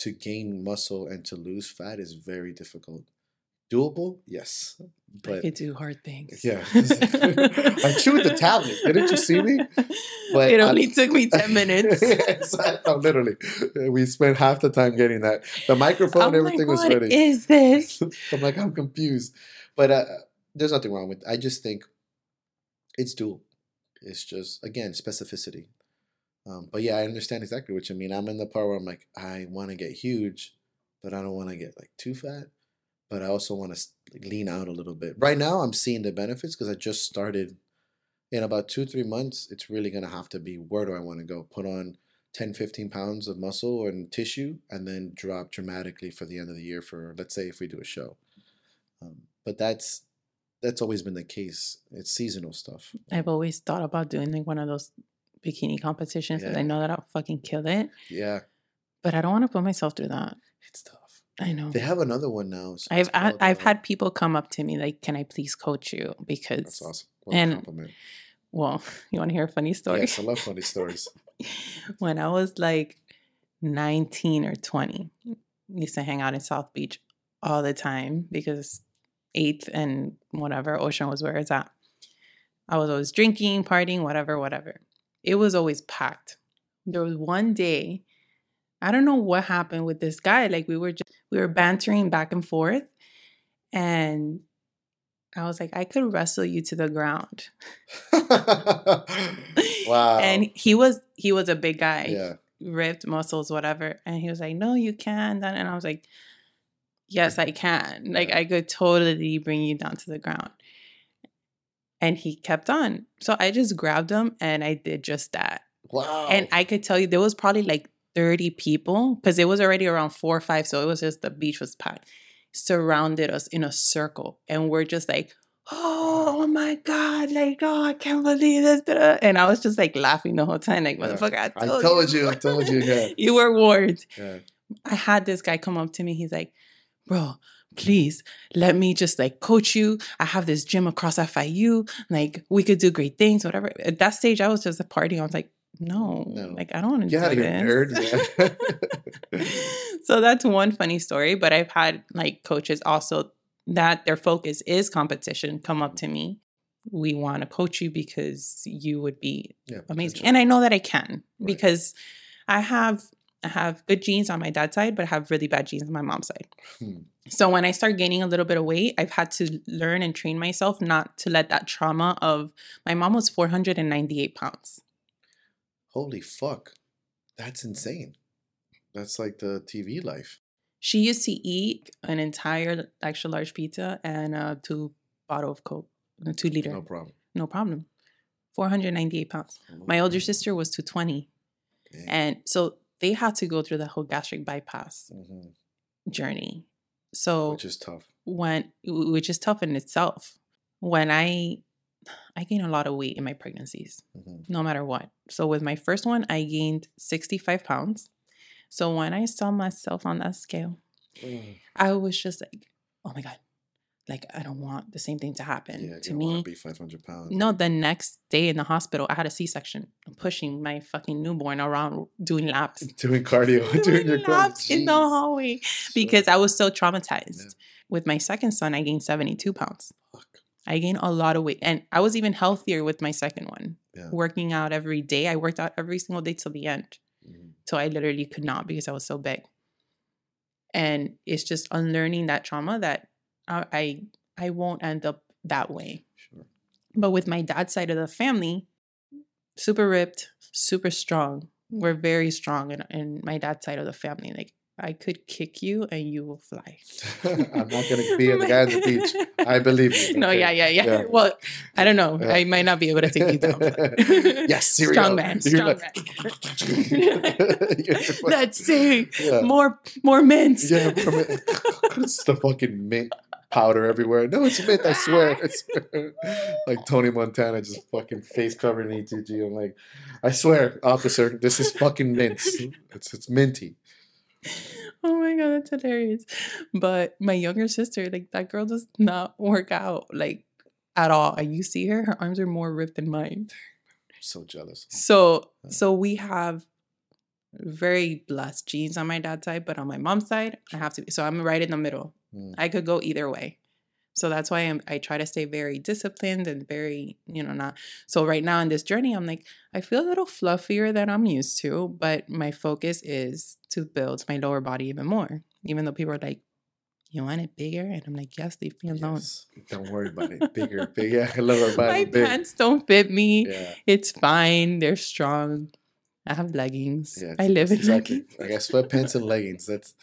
to gain muscle and to lose fat is very difficult. Doable, yes, I but could do hard things. yeah, I chewed the tablet. Didn't you see me? But it I- only took me 10 minutes. Exactly. Literally, we spent half the time getting that. The microphone, I'm everything like, was ready. is this? I'm like, I'm confused. But uh, there's nothing wrong with it. I just think it's dual. It's just, again, specificity. Um, but yeah, I understand exactly what you mean. I'm in the part where I'm like, I want to get huge, but I don't want to get like too fat. But I also want to lean out a little bit. Right now, I'm seeing the benefits because I just started in about two, three months. It's really going to have to be where do I want to go? Put on 10, 15 pounds of muscle and tissue and then drop dramatically for the end of the year for, let's say, if we do a show. Um, but that's that's always been the case. It's seasonal stuff. I've always thought about doing like one of those bikini competitions because I know that I'll fucking kill it. Yeah, But I don't want to put myself through that. it's tough. I know. They have another one now. so I've I, I've had people come up to me like, "Can I please coach you?" Because That's awesome. What and- compliment. well, you want to hear a funny story? Yes, I love funny stories. when I was like 19 or 20, I used to hang out in South Beach all the time because 8th and whatever, Ocean was where it's at. I was always drinking, partying, whatever, whatever. It was always packed. There was one day, I don't know what happened with this guy. Like we were just, we were bantering back and forth. And I was like, I could wrestle you to the ground. wow. And he was he was a big guy. yeah. ripped muscles, whatever. And he was like, No, you can. And I was like, Yes, I can. Like, Yeah. I could totally bring you down to the ground. And he kept on. So I just grabbed him and I did just that. Wow. And I could tell you there was probably like 30 people because it was already around four or five. So it was just the beach was packed, surrounded us in a circle. And we're just like, Oh my God, like, oh, I can't believe this. da, da." And I was just like laughing the whole time, like, Yeah. motherfucker, I I told, told you, I told you, yeah. you were warned. yeah. I had this guy come up to me. He's like, bro, please let me just like coach you. I have this gym across FIU. Like, we could do great things, whatever. At that stage, I was just a party. I was like, no, No. like, I don't want to Get do out of here, nerd. this. man. so that's one funny story. But I've had like coaches also that their focus is competition come up to me. We want to coach you because you would be yeah, amazing. And I know that I can Right. because I have I have good genes on my dad's side, but I have really bad genes on my mom's side. Hmm. So when I start gaining a little bit of weight, I've had to learn and train myself not to let that trauma of my mom was 498 pounds. Holy fuck. That's insane. That's like the TV life. She used to eat an entire extra large pizza and a two bottle of Coke, a two liter. No problem. No problem. 498 pounds. My older sister was 220. Dang. And so they had to go through the whole gastric bypass Mhm. journey. So Which is tough. when which is tough in itself. When I I gained a lot of weight in my pregnancies, Mhm. no matter what. So with my first one, I gained 65 pounds. So when I saw myself on that scale, Mm. I was just like, oh my God. Like I don't want the same thing to happen Yeah, to me. to be 500 pounds. No, the next day in the hospital, I had a C section. I'm pushing my fucking newborn around doing laps. Doing cardio, doing your laps in the hallway So- because I was so traumatized. With my second son, I gained 72 pounds. Fuck. I gained a lot of weight. And I was even healthier with my second one. Yeah. Working out every day. I worked out every single day till the end. Mhm. So I literally could not because I was so big. And it's just unlearning that trauma that I I, I won't end up that way. Sure. But with my dad's side of the family, super ripped, super strong. We're very strong in, in my dad's side of the family. Like I could kick you and you will fly. I'm not gonna be in the guy on the beach. I believe you. No, okay? yeah, yeah, yeah, Yeah. Well, I don't know. Yeah. I might not be able to take you down. Yes, we strong man, strong man. That's it. Yeah. More, more mints. Yeah, from it. it's the fucking mint powder everywhere. No, it's mint. I swear. I swear. like Tony Montana, just fucking face covered in ETG. I'm like, I swear, officer, this is fucking mint. It's it's minty. Oh my god, that's hilarious. But my younger sister, like that girl does not work out like at all. And you see her, her arms are more ripped than mine. I'm so jealous. So Yeah. so we have very blessed genes on my dad's side, but on my mom's side, I have to be so I'm right in the middle. Mm. I could go either way. So that's why I'm, I try to stay very disciplined and very, you know, not. So right now in this journey, I'm like, I feel a little fluffier than I'm used to, but my focus is to build my lower body even more. Even though people are like, you want it bigger? And I'm like, yes, leave me alone. Yes. Don't worry about it. Bigger, bigger. I love our body. My big. pants don't fit me. Yeah. It's fine. They're strong. I have leggings. Yeah, I live in exactly. leggings. I guess sweatpants and leggings. That's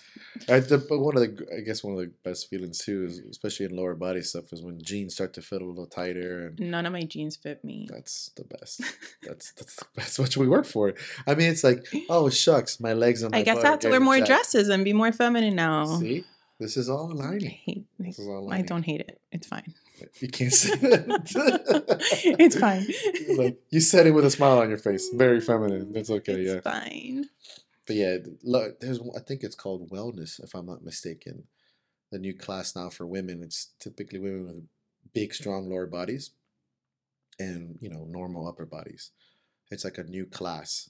I, the, but one of the I guess one of the best feelings too is especially in lower body stuff is when jeans start to fit a little tighter and None of my jeans fit me. that's the best. That's that's the best. What we work for. I mean, it's like oh shucks, my legs and my I guess I have to wear more jacked. dresses and be more feminine now. See, this is all I hate. This is all I don't hate it. It's fine. You can't say that. It's fine. like, you said it with a smile on your face. Very feminine. It's okay. it's yeah. fine. But yeah, look, there's I think it's called wellness, if I'm not mistaken. The new class now for women. It's typically women with big, strong lower bodies, and you know normal upper bodies. It's like a new class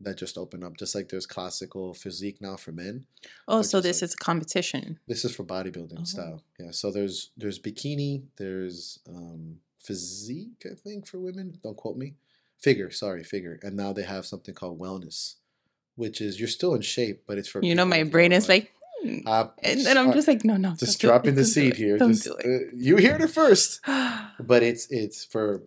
that just opened up. Just like there's classical physique now for men. Oh, so this like- is a competition. This is for bodybuilding Oh. style. Yeah. So there's there's bikini. There's um, physique. I think for women. Don't quote me. Figure. Sorry, figure. And now they have something called wellness, which is you're still in shape, but it's for You know, my brain is like, hmm. Uh, and then I'm uh, just like, no, no. just it, dropping the seed here. Don't Just do uh, you heard it first. But it's it's for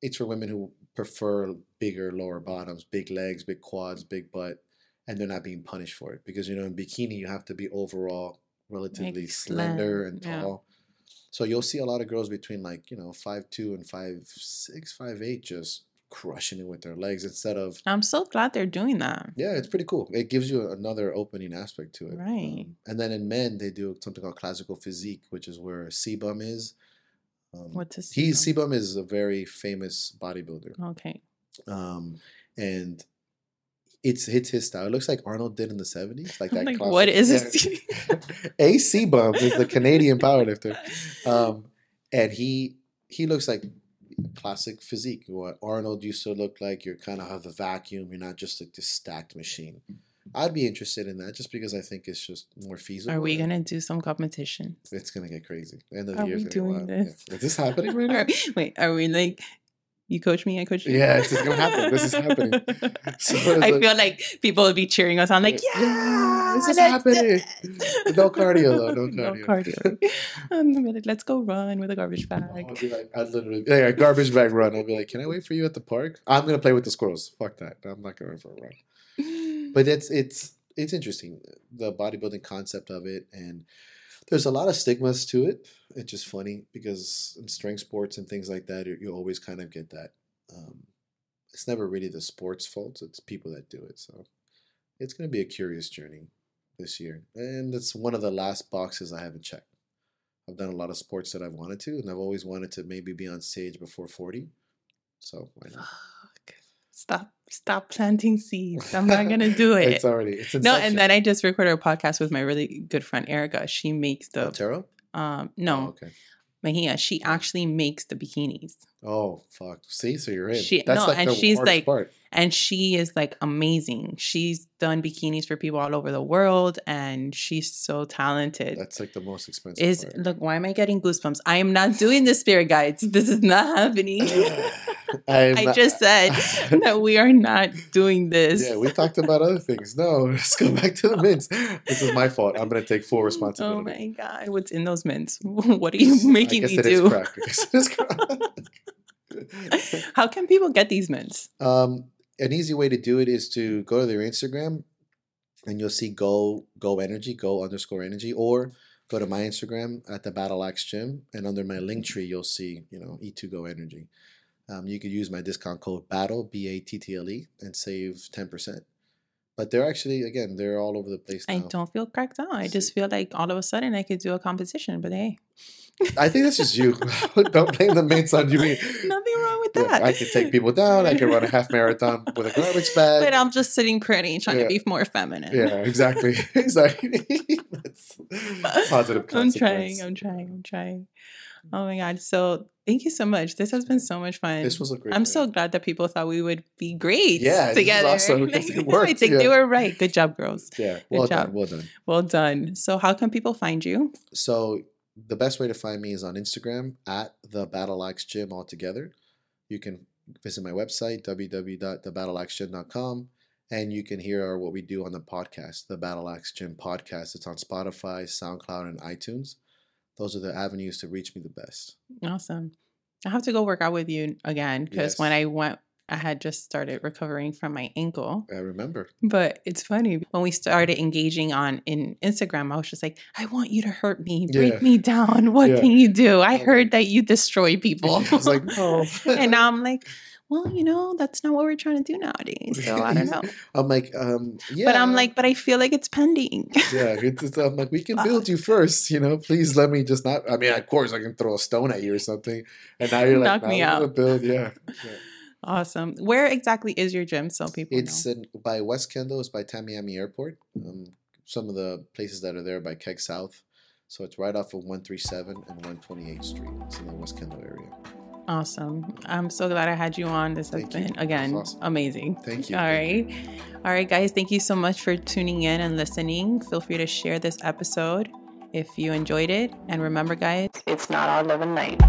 it's for women who prefer bigger lower bottoms, big legs, big quads, big butt, and they're not being punished for it because you know in bikini you have to be overall relatively slender and yeah. tall. So you'll see a lot of girls between like you know five two and five six, five eight just crushing it with their legs instead of I'm so glad they're doing that. yeah, it's pretty cool. It gives you another opening aspect to it. Right. Um, and then in men, they do something called classical physique, which is where a CBum is. Um, What's his? he CBum? Is a very famous bodybuilder, Okay. um, and it's it's his style. It looks like Arnold did in the seventies, like that. like, what is yeah. this? a CBum is the Canadian powerlifter, um, and he he looks like classic physique. What Arnold used to look like. You're kind of have the vacuum. You're not just like this stacked machine. I'd be interested in that just because I think it's just more feasible. Are we gonna do some competition? It's gonna get crazy. End of Are the year. we doing this? Is this happening right now? Are- wait, are we like? You coach me, I coach you. Yeah, it's just gonna happen. This is happening. So I like- feel like people would be cheering us on, like, Yeah, yeah, this is happening. No cardio, though, no no cardio. cardio. And they'll like, Let's go run with a garbage I'll bag. be like, I'd literally, yeah, a garbage bag run. I'll be like, can I wait for you at the park? I'm gonna play with the squirrels. Fuck that. I'm not going for a run. But it's it's it's interesting the bodybuilding concept of it, and there's a lot of stigmas to it. It's just funny because in strength sports and things like that, you, always kind of get that. Um, it's never really the sports fault; it's people that do it. So it's gonna be a curious journey this year, and it's one of the last boxes I haven't checked. I've done a lot of sports that I've wanted to, and I've always wanted to maybe be on stage before forty. So why not? Stop stop planting seeds. I'm not gonna do it. It's already it's no, and then I just recorded a podcast with my really good friend Erica. She makes the Otero? um Oh, no, okay. Mahia, she actually makes the bikinis. Oh fuck! See, so you're in. She- no, and the she's hardest like- part. and she is like amazing. She's done bikinis for people all over the world and she's so talented. That's like the most expensive. is part. look, why am I getting goosebumps? I am not doing the spirit guides. This is not happening. Not- just said that we are not doing this. Yeah, we talked about other things. No, let's go back to the mints. This is my fault. I'm gonna take full oh responsibility. Oh my god, what's in those mints? What are you I making me do? crack. I guess it is crack. How can people get these mints? um, an easy way to do it is to go to their Instagram, and you'll see go go energy go underscore energy, or go to my Instagram at the Battle Axe Gym, and under my link tree you'll see you know E2 Go Energy. Um, you could use my discount code Battle B A T T L E and save ten percent. But they're actually again they're all over the place now. I don't feel cracked out. I just feel like all of a sudden I could do a competition, but hey, I think that's just you. don't blame the mints on you. nothing wrong with Yeah, that. I can take people down. I can run a half marathon with a garbage bag. but I'm just sitting pretty, trying Yeah. to be more feminine. Yeah, exactly, exactly. That's positive I'm trying. I'm trying. I'm trying. Oh my god! So Thank you so much. This has been so much fun. This was a great. I'm night. so glad that people thought we would be great Yeah, together. awesome because it I worked, think yeah. they were right. Good job, girls. Yeah, well done, well done. Well done. So, how can people find you? So the best way to find me is on Instagram at the Battle Axe Gym altogether. You can visit my website www.thebattleaxegym.com and you can hear what we do on the podcast, the Battle Axe Gym podcast. It's on Spotify, SoundCloud, and iTunes. Those are the avenues to reach me the best. Awesome. I have to go work out with you again because when I went, I had just started recovering from my ankle. I remember. But it's funny when we started engaging on in Instagram, I was just like, I want you to hurt me, break Yeah. me down. What Yeah. can you do? I oh, heard that you destroy people. I was like, no. and now I'm like, well, you know, that's not what we're trying to do nowadays. So I don't know. I'm like, um, yeah. But I'm like, but I feel like it's pending. yeah, it's, it's- I'm like, we can build you first, you know. Please let me just not. I mean, of course, I can throw a stone at you or something, and now you're like, Knock me "No, I'm out." Build, yeah. yeah. awesome. Where exactly is your gym so people It's know? in, by West Kendall. It's by Tamiami Airport. Um, some of the places that are there by Keg South. So it's right off of 137 and 128th Street. It's in the West Kendall area. Awesome. I'm so glad I had you on. This has Thank you. been again awesome. amazing. Thank you. All Thank right. All right, guys. Thank you so much for tuning in and listening. Feel free to share this episode if you enjoyed it. And remember, guys, it's not all love and light.